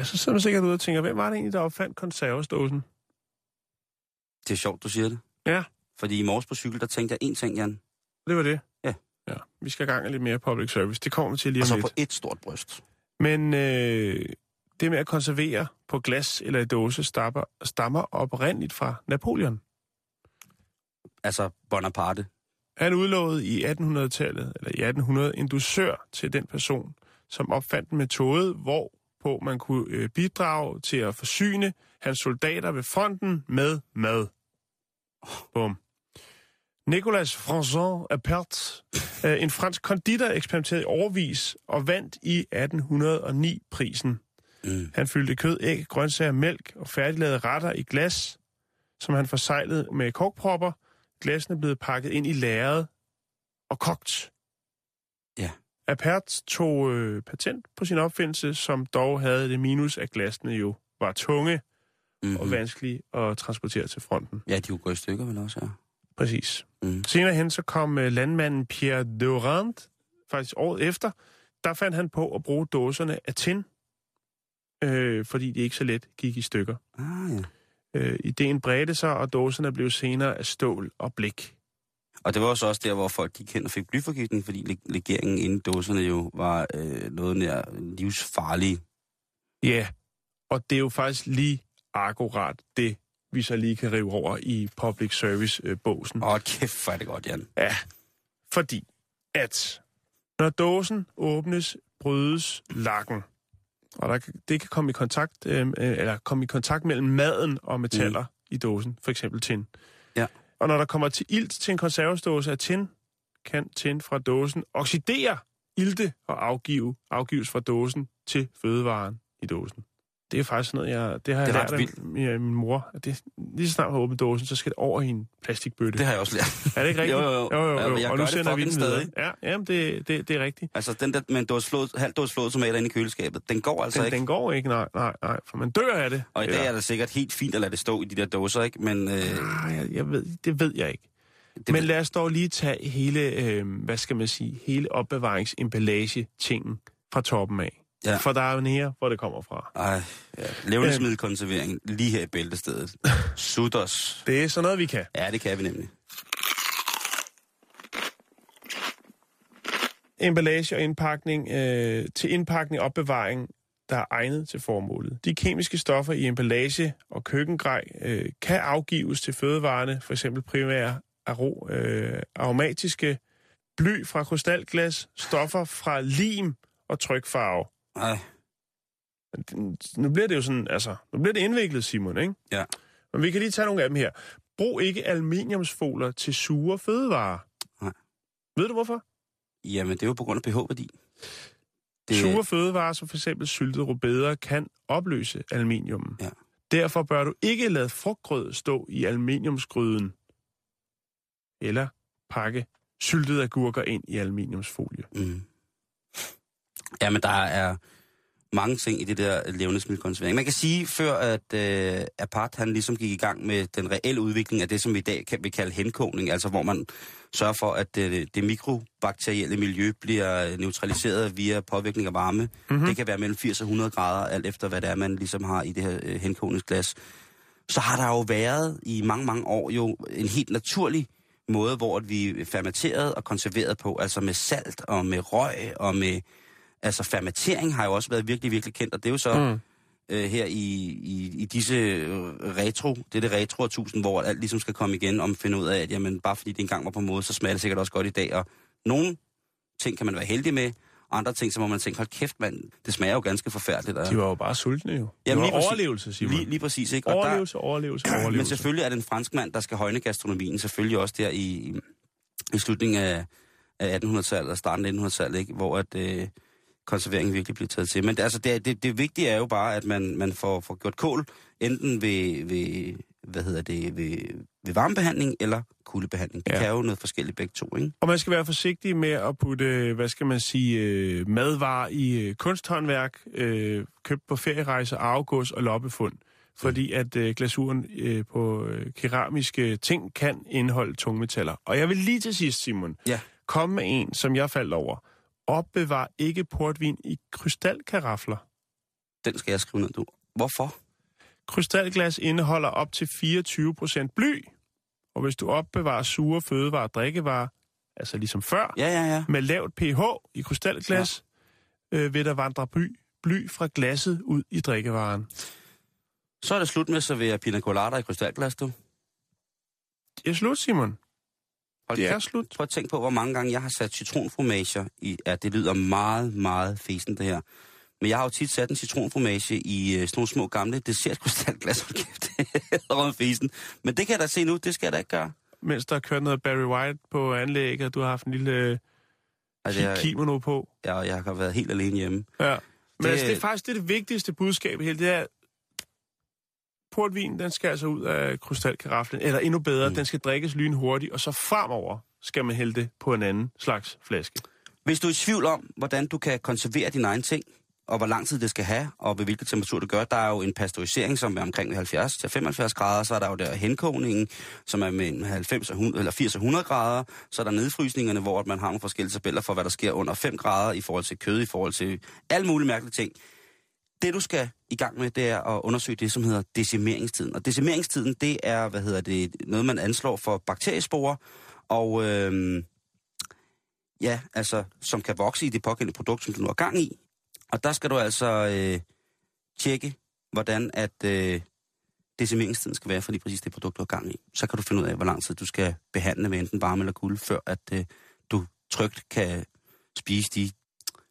Ja, så sidder man sikkert ude og tænker, hvem var det egentlig, der opfandt konservesdåsen? Det er sjovt, du siger det. Ja. Fordi i morges på cykel, der tænkte jeg én ting, Jan. Det var det? Ja. Ja, vi skal i gang lidt mere public service. Det kommer til lige Og om så lidt. på et stort bryst. Men øh, det med at konservere på glas eller i dåse stammer, stammer oprindeligt fra Napoleon. Altså Bonaparte. Han udlovede i 1800-tallet, eller i 1800, en dusør til den person, som opfandt en metode, hvorpå man kunne øh, bidrage til at forsyne hans soldater ved fronten med mad. Bum. Nicolas François Appert, øh, en fransk konditor, eksperimenterede i overvis og vandt i 1809 prisen. Mm. Han fyldte kød, æg, grøntsager, mælk og færdiglavede retter i glas, som han forsejlede med korkpropper. Glassene blev pakket ind i lærred og kogt. Ja. Apert tog øh, patent på sin opfindelse, som dog havde det minus, at glasene jo var tunge Mm-hmm. og vanskelige at transportere til fronten. Ja, de kunne gå i stykker vel også, ja. Præcis. Mm. Senere hen så kom øh, landmanden Pierre Durand, faktisk året efter, der fandt han på at bruge dåserne af tin, øh, fordi de ikke så let gik i stykker. Ah, ja. Øh, ideen bredte sig, og dåserne blev senere af stål og blik. Og det var også også der, hvor folk gik hen og fik blyforgiftning, fordi leg- legeringen inde i dåserne jo var øh, noget nær livsfarlig. Ja, og det er jo faktisk lige akkurat det, vi så lige kan rive over i public service-båsen. Åh, kæft, hvor er det godt, Jan. Ja, fordi at når dåsen åbnes, brydes lakken. Og der, det kan komme i kontakt, øh, øh, eller komme i kontakt mellem maden og metaller mm. i dåsen, for eksempel tin. Og når der kommer til ilt til en konservesdåse af tin, kan tin fra dåsen oxidere, ilte og afgive, afgives fra dåsen til fødevaren i dåsen. Det er faktisk noget, jeg, det har Det jeg er lært af min, min mor. At det, lige så snart man åbner dåsen, så skal det over i en plastikbøtte. Det har jeg også lært. Er det ikke (laughs) rigtigt? Jo, jo, jo. jo, jo, Ja, jo. jeg og nu sender vi den fucking videre. stadig. Ja, jamen det, det, det er rigtigt. Altså, den der med en dåse flod, halv dåse flådtomater inde i køleskabet, den går altså Den, ikke. den går ikke, nej, nej, nej, for man dør af det. Og i dag er det sikkert helt fint at lade det stå i de der dåser, ikke? Men øh, Ah, jeg, jeg ved, det ved jeg ikke. det Men ved- lad os dog lige tage hele, øh, hvad skal man sige, hele opbevaringsemballage-tingen fra toppen af. Ja. For der er jo nære, hvor det kommer fra. Ej, ja. levnedsmiddelkonservering lige her i bæltestedet. Sudos. (laughs) Det er sådan noget, vi kan. Ja, det kan vi nemlig. Emballage og indpakning øh, til indpakning og opbevaring, der er egnet til formålet. De kemiske stoffer i emballage og køkkengrej øh, kan afgives til fødevarene, f.eks. primære aro, øh, aromatiske bly fra krystalglas, stoffer fra lim og trykfarve. Ej, Nu bliver det jo sådan, altså, nu bliver det indviklet, Simon, ikke? Ja. Men vi kan lige tage nogle af dem her. Brug ikke aluminiumsfoler til sure fødevarer. Nej. Ved du hvorfor? jamen det er jo på grund af pH-værdi. Det... Sure fødevarer, som f.eks. syltet rødbeder, kan opløse aluminium. Ja. Derfor bør du ikke lade frugtgrød stå i aluminiumsgryden. Eller pakke syltede agurker ind i aluminiumsfolie. Mm. Jamen, der er mange ting i det der levnedsmiddelkonservering. Man kan sige, før at øh, Apart han ligesom gik i gang med den reelle udvikling af det, som vi i dag kan, vil kalde henkogning, altså hvor man sørger for, at det, det mikrobakterielle miljø bliver neutraliseret via påvirkning af varme. Mm-hmm. Det kan være mellem 80 og 100 grader, alt efter hvad det er, man ligesom har i det her øh, henkogningsglas. Så har der jo været i mange, mange år jo en helt naturlig måde, hvor vi fermenteret og konserveret på, altså med salt og med røg og med... Altså fermentering har jo også været virkelig, virkelig kendt, og det er jo så mm. øh, her i, i, i disse øh, retro, det er det retro tusind, hvor alt ligesom skal komme igen, og man finder ud af, at jamen, bare fordi det engang var på måde, så smager det sikkert også godt i dag, og nogle ting kan man være heldig med, andre ting, så må man tænke, hold kæft mand, det smager jo ganske forfærdeligt. Og, De var jo bare sultne jo. Det Jamen, var lige præcis. overlevelse, Simon. lige, lige præcis, ikke? Og der- Overlevelse, overlevelse, (clears throat) overlevelse. men selvfølgelig er det en franskmand, der skal højne gastronomien, selvfølgelig også der i, i slutningen af, af 1800-tallet og starten af 1900-tallet, ikke? hvor at, øh, konserveringen virkelig bliver taget til. Men det, altså, det, det, det vigtige er jo bare, at man, man får, får gjort kål, enten ved, ved, hvad hedder det, ved, ved varmebehandling eller kuldebehandling. Det Ja. ja. kan jo noget forskelligt begge to, ikke? Og man skal være forsigtig med at putte, hvad skal man sige, øh, madvarer i øh, kunsthåndværk, øh, købt på ferierejser, arvegods og loppefund. Fordi at øh, glasuren øh, på øh, keramiske ting kan indeholde tungmetaller. Og jeg vil lige til sidst, Simon, Ja. komme med en, som jeg faldt over. Opbevar ikke portvin i krystalkarafler. Den skal jeg skrive ned, du. Hvorfor? Krystalglas indeholder op til 24% bly. Og hvis du opbevarer sure fødevarer og drikkevarer, altså ligesom før, Ja, ja, ja. med lavt pH i krystalglas, ja. øh, vil der vandre bly, bly fra glasset ud i drikkevaren. Så er det slut med at servere pina colada i krystalglas, du. Det er slut, Simon. Hold Det er slut. Prøv at tænke på, hvor mange gange jeg har sat citronfromager i... Ja, det lyder meget, meget fesen, det her. Men jeg har jo tit sat en citronfromage i øh, sådan nogle små gamle dessertkrystalglas. (laughs) Hold kæft, det er fesen. Men det kan jeg da se nu, det skal jeg da ikke gøre. Mens der er kørt noget Barry White på anlægget, og du har haft en lille øh, Altså, jeg, kimono på. jeg, jeg har været helt alene hjemme. Ja. Men Det- altså, det er faktisk det, er det vigtigste budskab i hele det er, portvin, den skal altså ud af krystalkaraflen, eller endnu bedre, mm. den skal drikkes lynhurtigt, og så fremover skal man hælde det på en anden slags flaske. Hvis du er i tvivl om, hvordan du kan konservere dine egne ting, og hvor lang tid det skal have, og ved hvilken temperatur det gør, der er jo en pasteurisering, som er omkring 70 til 75 grader, så er der jo der henkogningen, som er med 90 og 100, eller 80 og 100 grader, så er der nedfrysningerne, hvor man har nogle forskellige tabeller for, hvad der sker under 5 grader i forhold til kød, i forhold til alle mulige mærkelige ting. Det du skal i gang med, det er at undersøge det, som hedder decimeringstiden. Og decimeringstiden, det er, hvad hedder det, noget man anslår for bakteriesporer, og øh, ja, altså, som kan vokse i det pågældende produkt, som du nu har gang i. Og der skal du altså øh, tjekke, hvordan at øh, decimeringstiden skal være for lige præcis det produkt, du har gang i. Så kan du finde ud af, hvor lang tid du skal behandle med enten varme eller kulde, før at øh, du trygt kan spise de.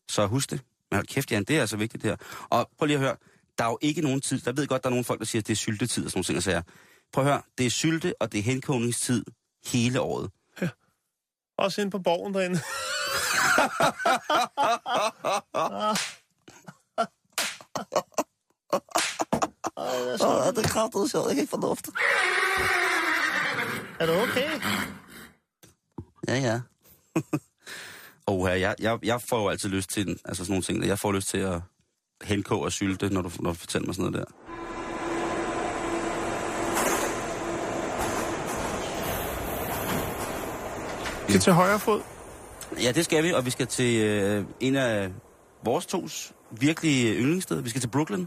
Så husk det. Men hold kæft, Jan, det er altså vigtigt det her. Og prøv lige at høre, der er jo ikke nogen tid. Der ved godt, der er nogle folk, der siger, at det er syltetid og sådan nogle ting. Sager. Prøv at høre, det er sylte, og det er henkogningstid hele året. Også ind på borgen derinde. (laughs) Åh, det kræfter sjovt. Jeg kan ikke fornufte. Er du okay? Ja, ja. (laughs) Og her, jeg, jeg, jeg får jo altid lyst til, altså sådan nogle ting, jeg får lyst til at henkå og sylte, når du, når du fortæller mig sådan noget der. Vi skal til højre fod. Ja, det skal vi, og vi skal til øh, en af vores tos virkelige yndlingssteder. Vi skal til Brooklyn,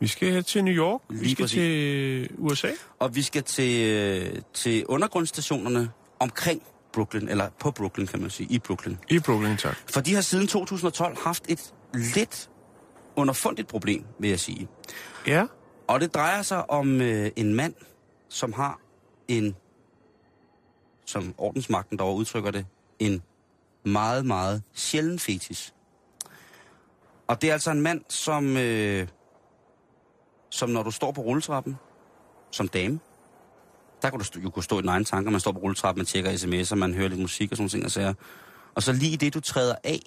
Vi skal til New York. vi Lige skal præcis. til USA. og vi skal til, øh, til undergrundsstationerne omkring Brooklyn, eller på Brooklyn, kan man sige, i Brooklyn. I Brooklyn, tak. For de har siden 2012 haft et lidt underfundigt problem, vil jeg sige. Ja. Og det drejer sig om øh, en mand, som har en, som ordensmagten derovre udtrykker det, en meget, meget sjælden fetis. Og det er altså en mand, som, øh, som når du står på rulletrappen, som dame, der kan du stå, jo kunne stå i dine egne tanker, man står på rulletrappen, man tjekker sms'er, man hører lidt musik og sådan ting og sager. Og så lige det, du træder af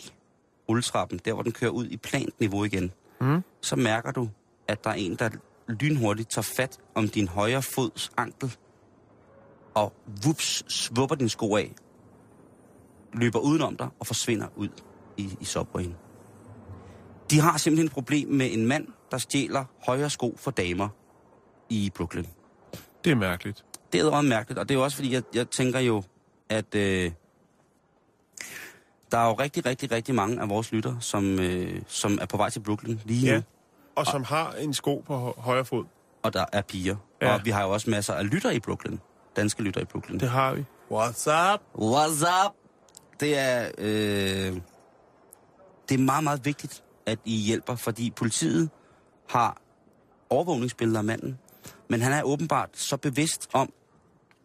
rulletrappen, der hvor den kører ud i plant niveau igen, Mm. så mærker du, at der er en, der lynhurtigt tager fat om din højre fods ankel, og vups, svupper din sko af, løber udenom dig og forsvinder ud i, i subwayen. De har simpelthen et problem med en mand, der stjæler højre sko for damer i Brooklyn. Det er mærkeligt. Det er mærkeligt, og det er jo også fordi, jeg, jeg tænker jo, at øh, der er jo rigtig, rigtig, rigtig mange af vores lytter, som, øh, som er på vej til Brooklyn lige Ja. nu. Og som har en sko på hø- højre fod. og der er piger. Ja. Og vi har jo også masser af lytter i Brooklyn. Danske lytter i Brooklyn. Det har vi. What's up? What's up? Det er, øh, det er meget, meget vigtigt, at I hjælper, fordi politiet har overvågningsbilleder af manden, men han er åbenbart så bevidst om,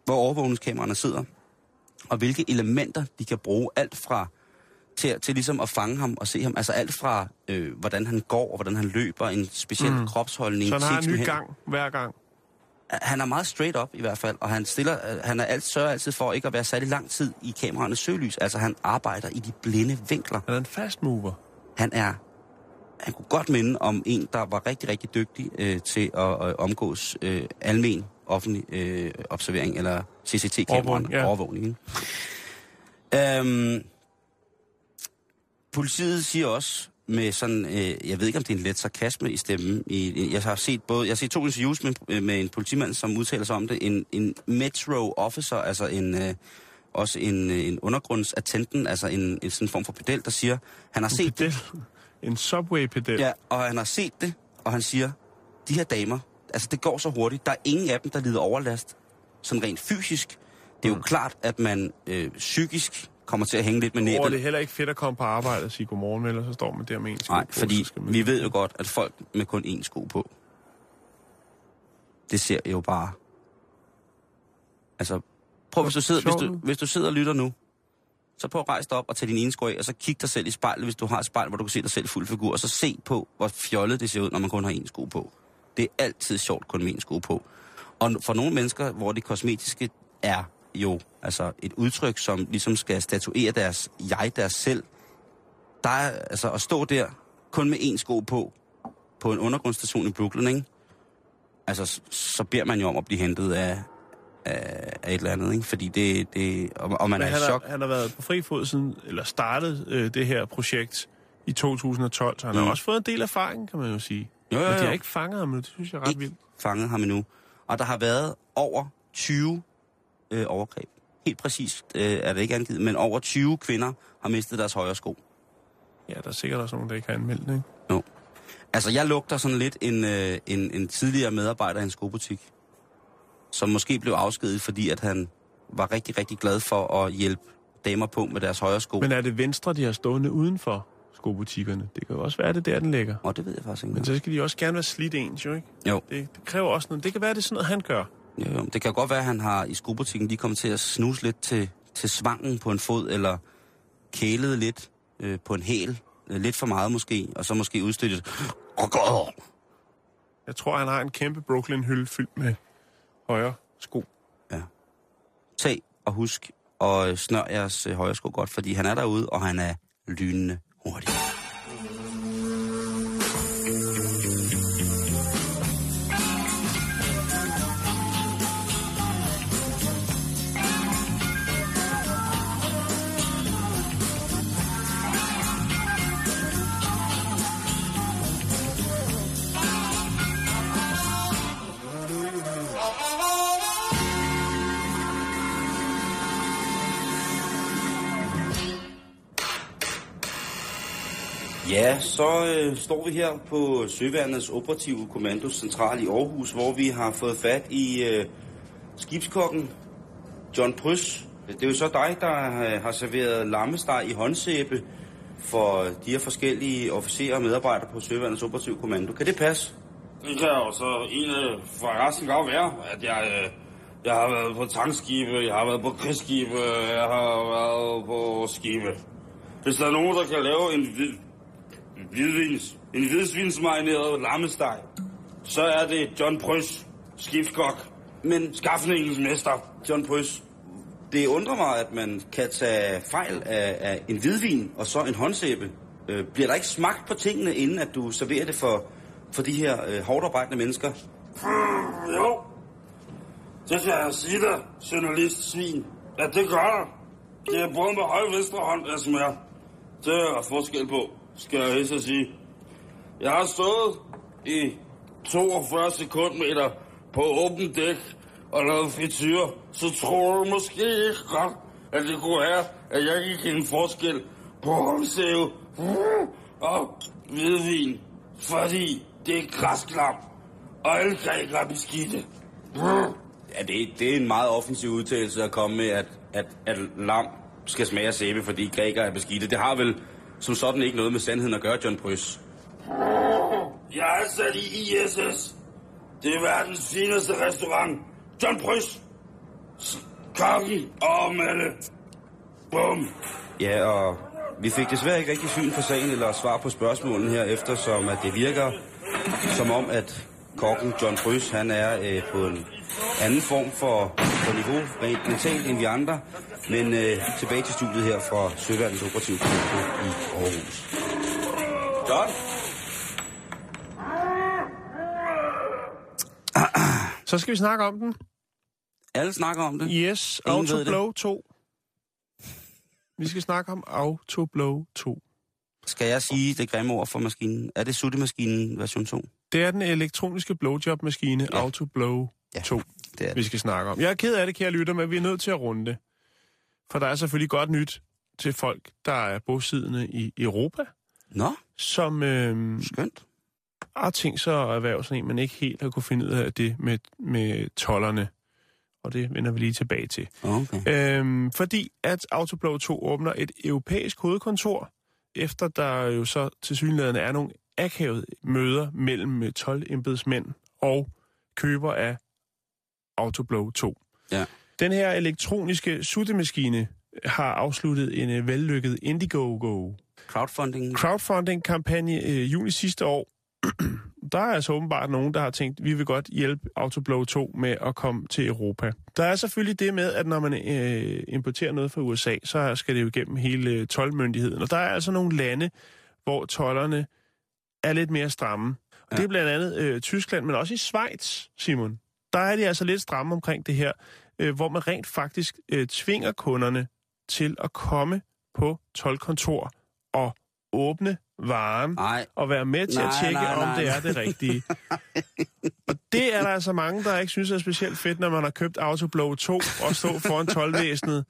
hvor overvågningskameraerne sidder, og hvilke elementer de kan bruge, alt fra til, til ligesom at fange ham og se ham, altså alt fra, øh, hvordan han går, og hvordan han løber, en speciel mm. kropsholdning. Så han har en ny gang hver gang. han er meget straight up i hvert fald, og han stiller, øh, han er alt, sørger altid for ikke at være særlig lang tid i kameraernes søgelys. Altså han arbejder i de blinde vinkler. Han er en fast mover. Han er, han kunne godt minde om en, der var rigtig, rigtig dygtig øh, til at øh, omgås øh, almen offentlig øh, observering, eller CCT-kameraerne, ja. overvågning. Øhm, politiet siger også, med sådan, øh, jeg ved ikke om det er en let sarkasme i stemmen. I, jeg har set både, jeg har set to interviews med, med en politimand, som udtaler sig om det. En, en metro officer, altså en, øh, også en, øh, en undergrundsattenten, altså en, en sådan form for pedel, der siger, han har set det. En subway-pedel. Ja, og han har set det, og han siger, de her damer, altså det går så hurtigt, der er ingen af dem, der lider overlast, sådan rent fysisk. Det er jo Mm. klart, at man øh, psykisk kommer til at hænge lidt med Og næbet. det er heller ikke fedt at komme på arbejde og sige godmorgen, vel, og så står man der med en sko Nej, på, fordi vi ved jo godt, at folk med kun én sko på, det ser jo bare... Altså, prøv hvis du sidder, hvis du, hvis du sidder og lytter nu, så prøv at rejse dig op og tage din ene sko af, og så kig dig selv i spejlet, hvis du har et spejl, hvor du kan se dig selv fuld figur, og så se på, hvor fjollet det ser ud, når man kun har én sko på. Det er altid sjovt kun med én sko på. Og for nogle mennesker, hvor det kosmetiske er jo altså et udtryk, som ligesom skal statuere deres jeg, deres selv, der er altså at stå der kun med én sko på, på en undergrundsstation i Brooklyn, ikke? Altså, så beder man jo om at blive hentet af, af, af et eller andet, ikke? Fordi det, det og, og man Men er i han, chok. har, han har været på fri fod siden, eller startet øh, det her projekt i 2012, så han mm. Har også fået en del erfaring, kan man jo sige. Jo, jo, Men de jo. har ikke fanget ham, det synes jeg er ret Ikke vildt. fanget ham endnu. Og der har været over 20 øh, overgreb. Helt præcist øh, er det ikke angivet, men over 20 kvinder har mistet deres højre sko. Ja, der er sikkert også nogen, der ikke har anmeldt det, ikke? Altså, jeg lugter sådan lidt en, øh, en, en tidligere medarbejder i en skobutik, som måske blev afskediget, fordi at han var rigtig, rigtig glad for at hjælpe damer på med deres højre sko. Men er det venstre, de har stående uden for skobutikkerne? Det kan jo også være, det er der, den ligger. Og det ved jeg faktisk ikke. Men så skal de også gerne være slidt ens, jo ikke? Jo. Det, det kræver også noget. Det kan være, det er sådan noget, han gør. Jo, jo. Det kan godt være, at han har i skobutikken lige kommet til at snuse lidt til, til svangen på en fod, eller kælet lidt øh, på en hæl. Øh, lidt for meget måske, og så måske udstøttet. Jeg tror, han har en kæmpe Brooklyn-hylde fyldt med højre sko. Ja. Tag og husk at snør jeres øh, højre sko godt, fordi han er derude, og han er lynende hurtig. Så øh, står vi her på Søværnets Operative Kommando Central i Aarhus, hvor vi har fået fat i øh, skibskokken John Prys. Det er jo så dig, der øh, har serveret lammesteg i håndsæbe for de her forskellige officerer og medarbejdere på Søværnets Operative Kommando. Kan det passe? Det kan jo så en øh, for resten godt være, at jeg, øh, jeg har været på tankskibe, jeg har været på krigsskibe, jeg har været på skibe. Hvis der er nogen, der kan lave en, hvid, hvidvins, en hvidsvinsmarineret lammesteg, så er det John Prys, skibskok, Men skaffningens mester. John Prys, det undrer mig, at man kan tage fejl af, af en hvidvin og så en håndsæbe. Øh, bliver der ikke smagt på tingene, inden at du serverer det for, for de her øh, hårdt arbejdende mennesker? Hmm, jo, det kan jeg sige dig, journalist svin, at det gør der. Det er både med høj venstre hånd, jeg smager. Det er forskel på, skal jeg helst at sige. Jeg har stået i 42 sekundmeter på åben dæk og lavet frityr, så tror du måske ikke godt, at det kunne være, at jeg ikke en forskel på håndsæve og hvidvin, fordi det er græsklam, og alle grækere er beskidte. Ja, det, det er en meget offensiv udtalelse at komme med, at, at, at lam skal smage af sæbe, fordi grækere er beskidte. Det har vel som sådan ikke noget med sandheden at gøre, John Prys. Jeg er sat i ISS. Det er verdens fineste restaurant. John Prys. Kaki og Mette. Bum. Ja, og vi fik desværre ikke rigtig syn på sagen eller svar på spørgsmålene her, eftersom at det virker som om, at kokken John Prys, han er øh, på en anden form for, for niveau, rent mentalt end vi andre. Men øh, tilbage til studiet her fra Søværnens Operative Kommando i Aarhus. John? Så skal vi snakke om den. Alle snakker om det. Yes, Ingen. Autoblow 2. Vi skal snakke om Autoblow 2. Skal jeg sige det grimme ord for maskinen? Er det suttemaskinen version 2? Det er den elektroniske blowjob-maskine Ja. Autoblow Ja, 2, det er vi skal snakke om. Jeg er ked af det, kære lytter, men vi er nødt til at runde det. For der er selvfølgelig godt nyt til folk, der er bosiddende i Europa, Nå, som øh, skønt. har tænkt sig at erhverve sådan en, men ikke helt har kunne finde ud af det med, med tollerne. Og det vender vi lige tilbage til. Okay. Øhm, fordi at Autoblow 2 åbner et europæisk hovedkontor, efter der jo så til synligheden er nogle akavede møder mellem 12 embedsmænd og køber af Autoblow 2. Ja. Den her elektroniske suttemaskine har afsluttet en øh, vellykket Indiegogo Crowdfunding. crowdfunding-kampagne øh, juni sidste år. (clears throat) der er altså åbenbart nogen, der har tænkt, vi vil godt hjælpe Autoblow 2 med at komme til Europa. Der er selvfølgelig det med, at når man øh, importerer noget fra USA, så skal det jo igennem hele øh, tolvmyndigheden. Og der er altså nogle lande, hvor tollerne er lidt mere stramme. Og ja. det er blandt andet øh, Tyskland, men også i Schweiz, Simon. Der er de altså lidt stramme omkring det her, øh, hvor man rent faktisk øh, tvinger kunderne til at komme på tolkontor og åbne varen Nej, og være med til Nej, at tjekke, nej, om nej. det er det rigtige. (laughs) og det er der altså mange, der ikke synes er specielt fedt, når man har købt Autoblow 2 og stå foran tolvvæsenet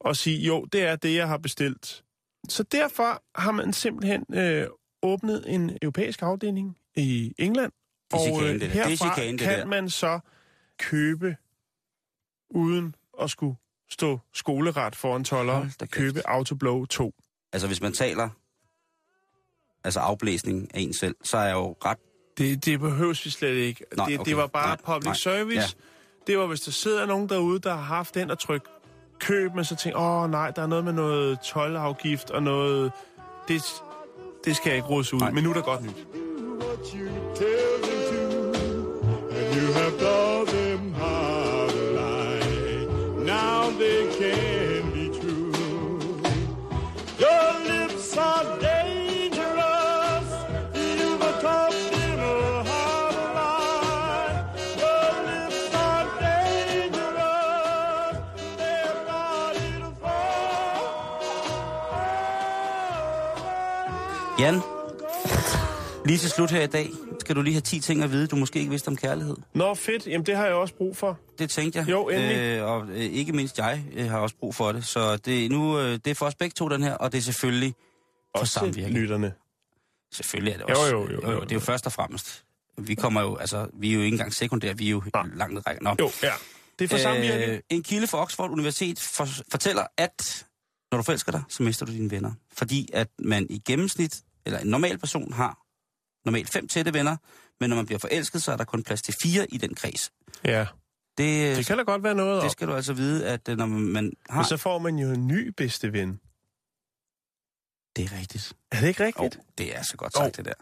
og sige, jo, det er det, jeg har bestilt. Så derfor har man simpelthen øh, åbnet en europæisk afdeling i England, og chikane, øh, det der. Det er herfra chikane, det kan der. man så købe uden at skulle stå skoleret foran toller, Hold da kæft. købe Autoblow 2. altså hvis man taler altså afblæsning af en selv, så er jeg jo ret... Det, det behøves vi slet ikke. Nej, det, okay. det var bare Nej, public nej. service. Ja. Det var, hvis der sidder nogen derude, der har haft den og tryk køb, men så tænker, åh nej, der er noget med noget tolvafgift og noget... Det, det skal jeg ikke rådes ud. Nej. Men nu er der godt nyt. You have taught them how to lie. Now they can be true. Your lips are dangerous. You've taught them how to lie. Your lips are dangerous. They're about to fall. Jen? Lige til slut her i dag, skal du lige have 10 ting at vide, du måske ikke vidste om kærlighed. Nå, fedt. Jamen, det har jeg også brug for. Det tænkte jeg. Jo, endelig. Øh, og øh, ikke mindst jeg øh, har også brug for det. Så det, nu, øh, det er for os begge to, den her, og det er selvfølgelig for Også til samvirke. lytterne. Selvfølgelig er det Jo, også. jo, jo, jo, Det er jo først og fremmest. Vi kommer jo, altså, vi er jo ikke engang sekundære, vi er jo Nej. langt ned rækken. Nå. Jo, ja. Det er for samvirke. Øh, en kilde fra Oxford Universitet for, fortæller, at når du forelsker dig, så mister du dine venner. Fordi at man i gennemsnit, eller en normal person har normalt fem tætte venner, men når man bliver forelsket, så er der kun plads til fire i den kreds. Ja, Det, det kan da godt være noget det skal du altså vide, at øh, når man, har... Men så får man jo en ny bedste ven. Det er rigtigt. Er det ikke Oh, rigtigt? det er så godt sagt, det der.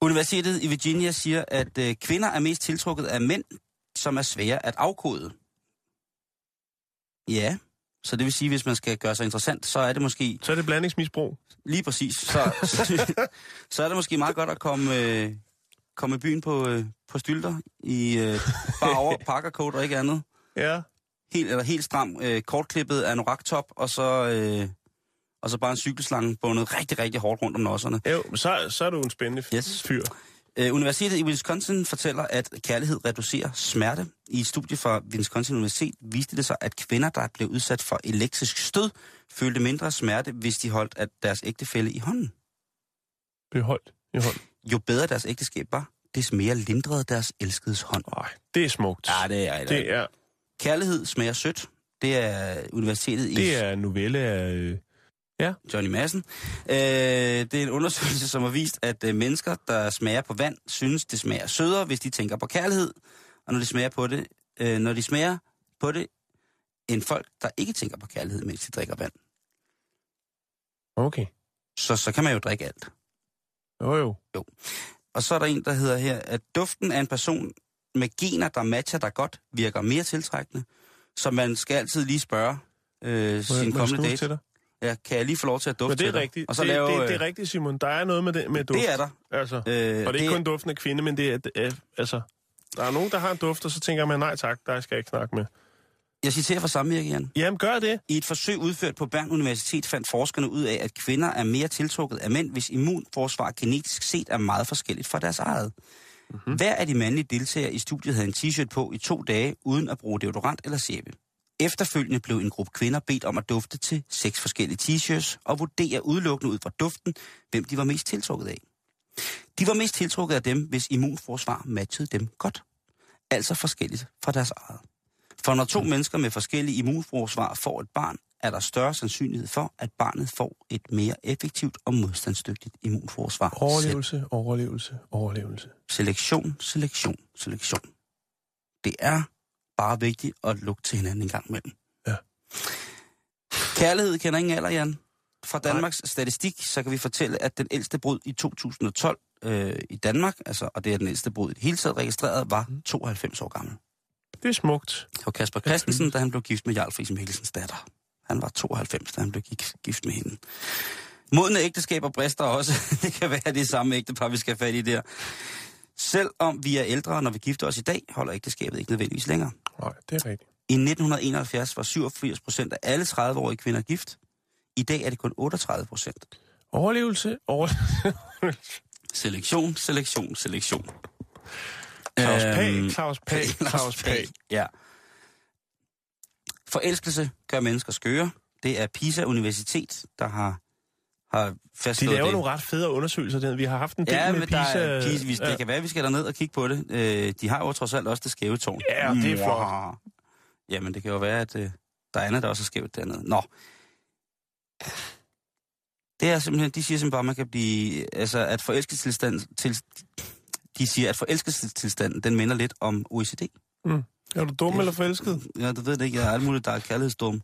Universitetet i Virginia siger, at øh, kvinder er mest tiltrukket af mænd, som er svære at afkode. Ja, så det vil sige, hvis man skal gøre sig interessant, så er det måske Så er det blandingsmisbrug. lige præcis, så, så (laughs) er det måske meget godt at komme, øh, komme i byen på, øh, på stylter i øh, bare over (laughs) pakkercoat og ikke andet. Ja. Helt, eller helt stram, øh, kortklippet anorak-top, og så, øh, og så bare en cykelslange bundet rigtig, rigtig hårdt rundt om nosserne. Jo, så, så er du en spændende Yes. fyr. Øh, Universitetet i Wisconsin fortæller, at kærlighed reducerer smerte. I et studie fra Wisconsin Universitet viste det sig, at kvinder, der blev udsat for elektrisk stød, følte mindre smerte, hvis de holdt at deres ægtefælle i hånden. Beholdt i hånd. Jo bedre deres ægteskab var, des mere lindrede deres elskedes hånd. Nej, det er smukt. Ja, det er Det er, Kærlighed smager sødt. Det er universitetet i det er en novelle af... øh, Johnny Madsen. Øh, det er en undersøgelse, som har vist, at øh, mennesker, der smager på vand, synes, det smager sødere, hvis de tænker på kærlighed. Og når de smager på det, øh, når de smager på det, end folk, der ikke tænker på kærlighed, mens de drikker vand. Okay. Så, så kan man jo drikke alt. Jo, jo. Og så er der en, der hedder her, at duften af en person med gener, der matcher dig godt, virker mere tiltrækkende. Så man skal altid lige spørge øh, sin kommende date. til dig? Ja, kan jeg lige få lov til at dufte Men det er rigtigt. Og så det, lave, det, det øh, er rigtigt, Simon. Der er noget med det med duft. Det er der. Altså. Øh, Og det er ikke kun duften af kvinde, men det er. Altså, der er nogen, der har en duft, og så tænker man, nej tak, der skal jeg ikke snakke med. Jeg citerer fra samvirke, Jan. Jamen, gør det. I et forsøg udført på Bern Universitet fandt forskerne ud af, at kvinder er mere tiltrukket af mænd, hvis immunforsvar genetisk set er meget forskelligt fra deres eget. Mm-hmm. Hver af de mandlige deltagere i studiet havde en t-shirt på i to dage, uden at bruge deodorant eller sæbe. Efterfølgende blev en gruppe kvinder bedt om at dufte til seks forskellige t-shirts og vurdere udelukkende ud fra duften, hvem de var mest tiltrukket af. De var mest tiltrukket af dem, hvis immunforsvar matchede dem godt. Altså forskelligt fra deres eget. For når to mennesker med forskellige immunforsvar får et barn, er der større sandsynlighed for, at barnet får et mere effektivt og modstandsdygtigt immunforsvar. Overlevelse, overlevelse, overlevelse. Selektion, selektion, selektion. Det er bare vigtigt at lugte til hinanden en gang imellem. Ja. Kærlighed kender ingen alder, Jan. Fra Danmarks Nej. statistik, så kan vi fortælle, at den ældste brud i 2012 øh, i Danmark, altså, og det er den ældste brud i det hele taget registreret, var 92 år gammel. Det er smukt. Det var Kasper Christensen, da han blev gift med Jarl Friis Mikkelsens datter. Han var 92, da han blev gi- gift med hende. Modne ægteskaber brister også. (laughs) det kan være det samme ægtepar, vi skal have fat i der. Selvom vi er ældre, når vi gifter os i dag, holder ægteskabet ikke nødvendigvis længere. Nej, det er rigtigt. I 1971 var 87 procent af alle 30-årige kvinder gift. I dag er det kun 38 procent. Overlevelse, overlevelse. Selektion, selektion, selektion. Claus Øhm, Pag, Claus Pag, Claus Pag. Ja. Forelskelse gør mennesker skøre. Det er PISA Universitet, der har, har De fastslået laver det. nogle ret fede undersøgelser. Den. Vi har haft en del Ja, med men der PISA. er, PISA vi, ja. det kan være, at vi skal derned og kigge på det. Øh, de har jo trods alt også det skæve tårn. Ja, det er flot. Mwah. Jamen, det kan jo være, at øh, der er andet, der også er skævt dernede. Nå. Det er simpelthen, de siger simpelthen bare, at man kan blive, altså at forelskelsestilstand, til, de siger, at forelskelsestilstanden, den minder lidt om OECD. Er du dum eller forelsket? Ja, du ved det ikke, jeg er alt muligt, der er kærlighedsdum.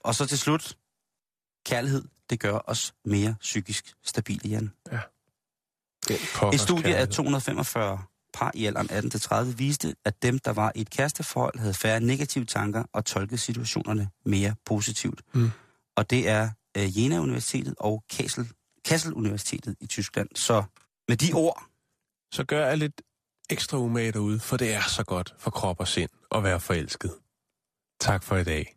Og så til slut, kærlighed, det gør os mere psykisk stabile, Jan. Et studie af 245 par i alderen 18-30 viste, at dem, der var i et kæresteforhold, havde færre negative tanker og tolkede situationerne mere positivt. Mm. Og det er uh, Jena Universitetet og Kassel, Kassel Universitetet i Tyskland. Så med de ord, Så gør jeg lidt ekstra umage derude, for det er så godt for krop og sind at være forelsket. Tak for i dag.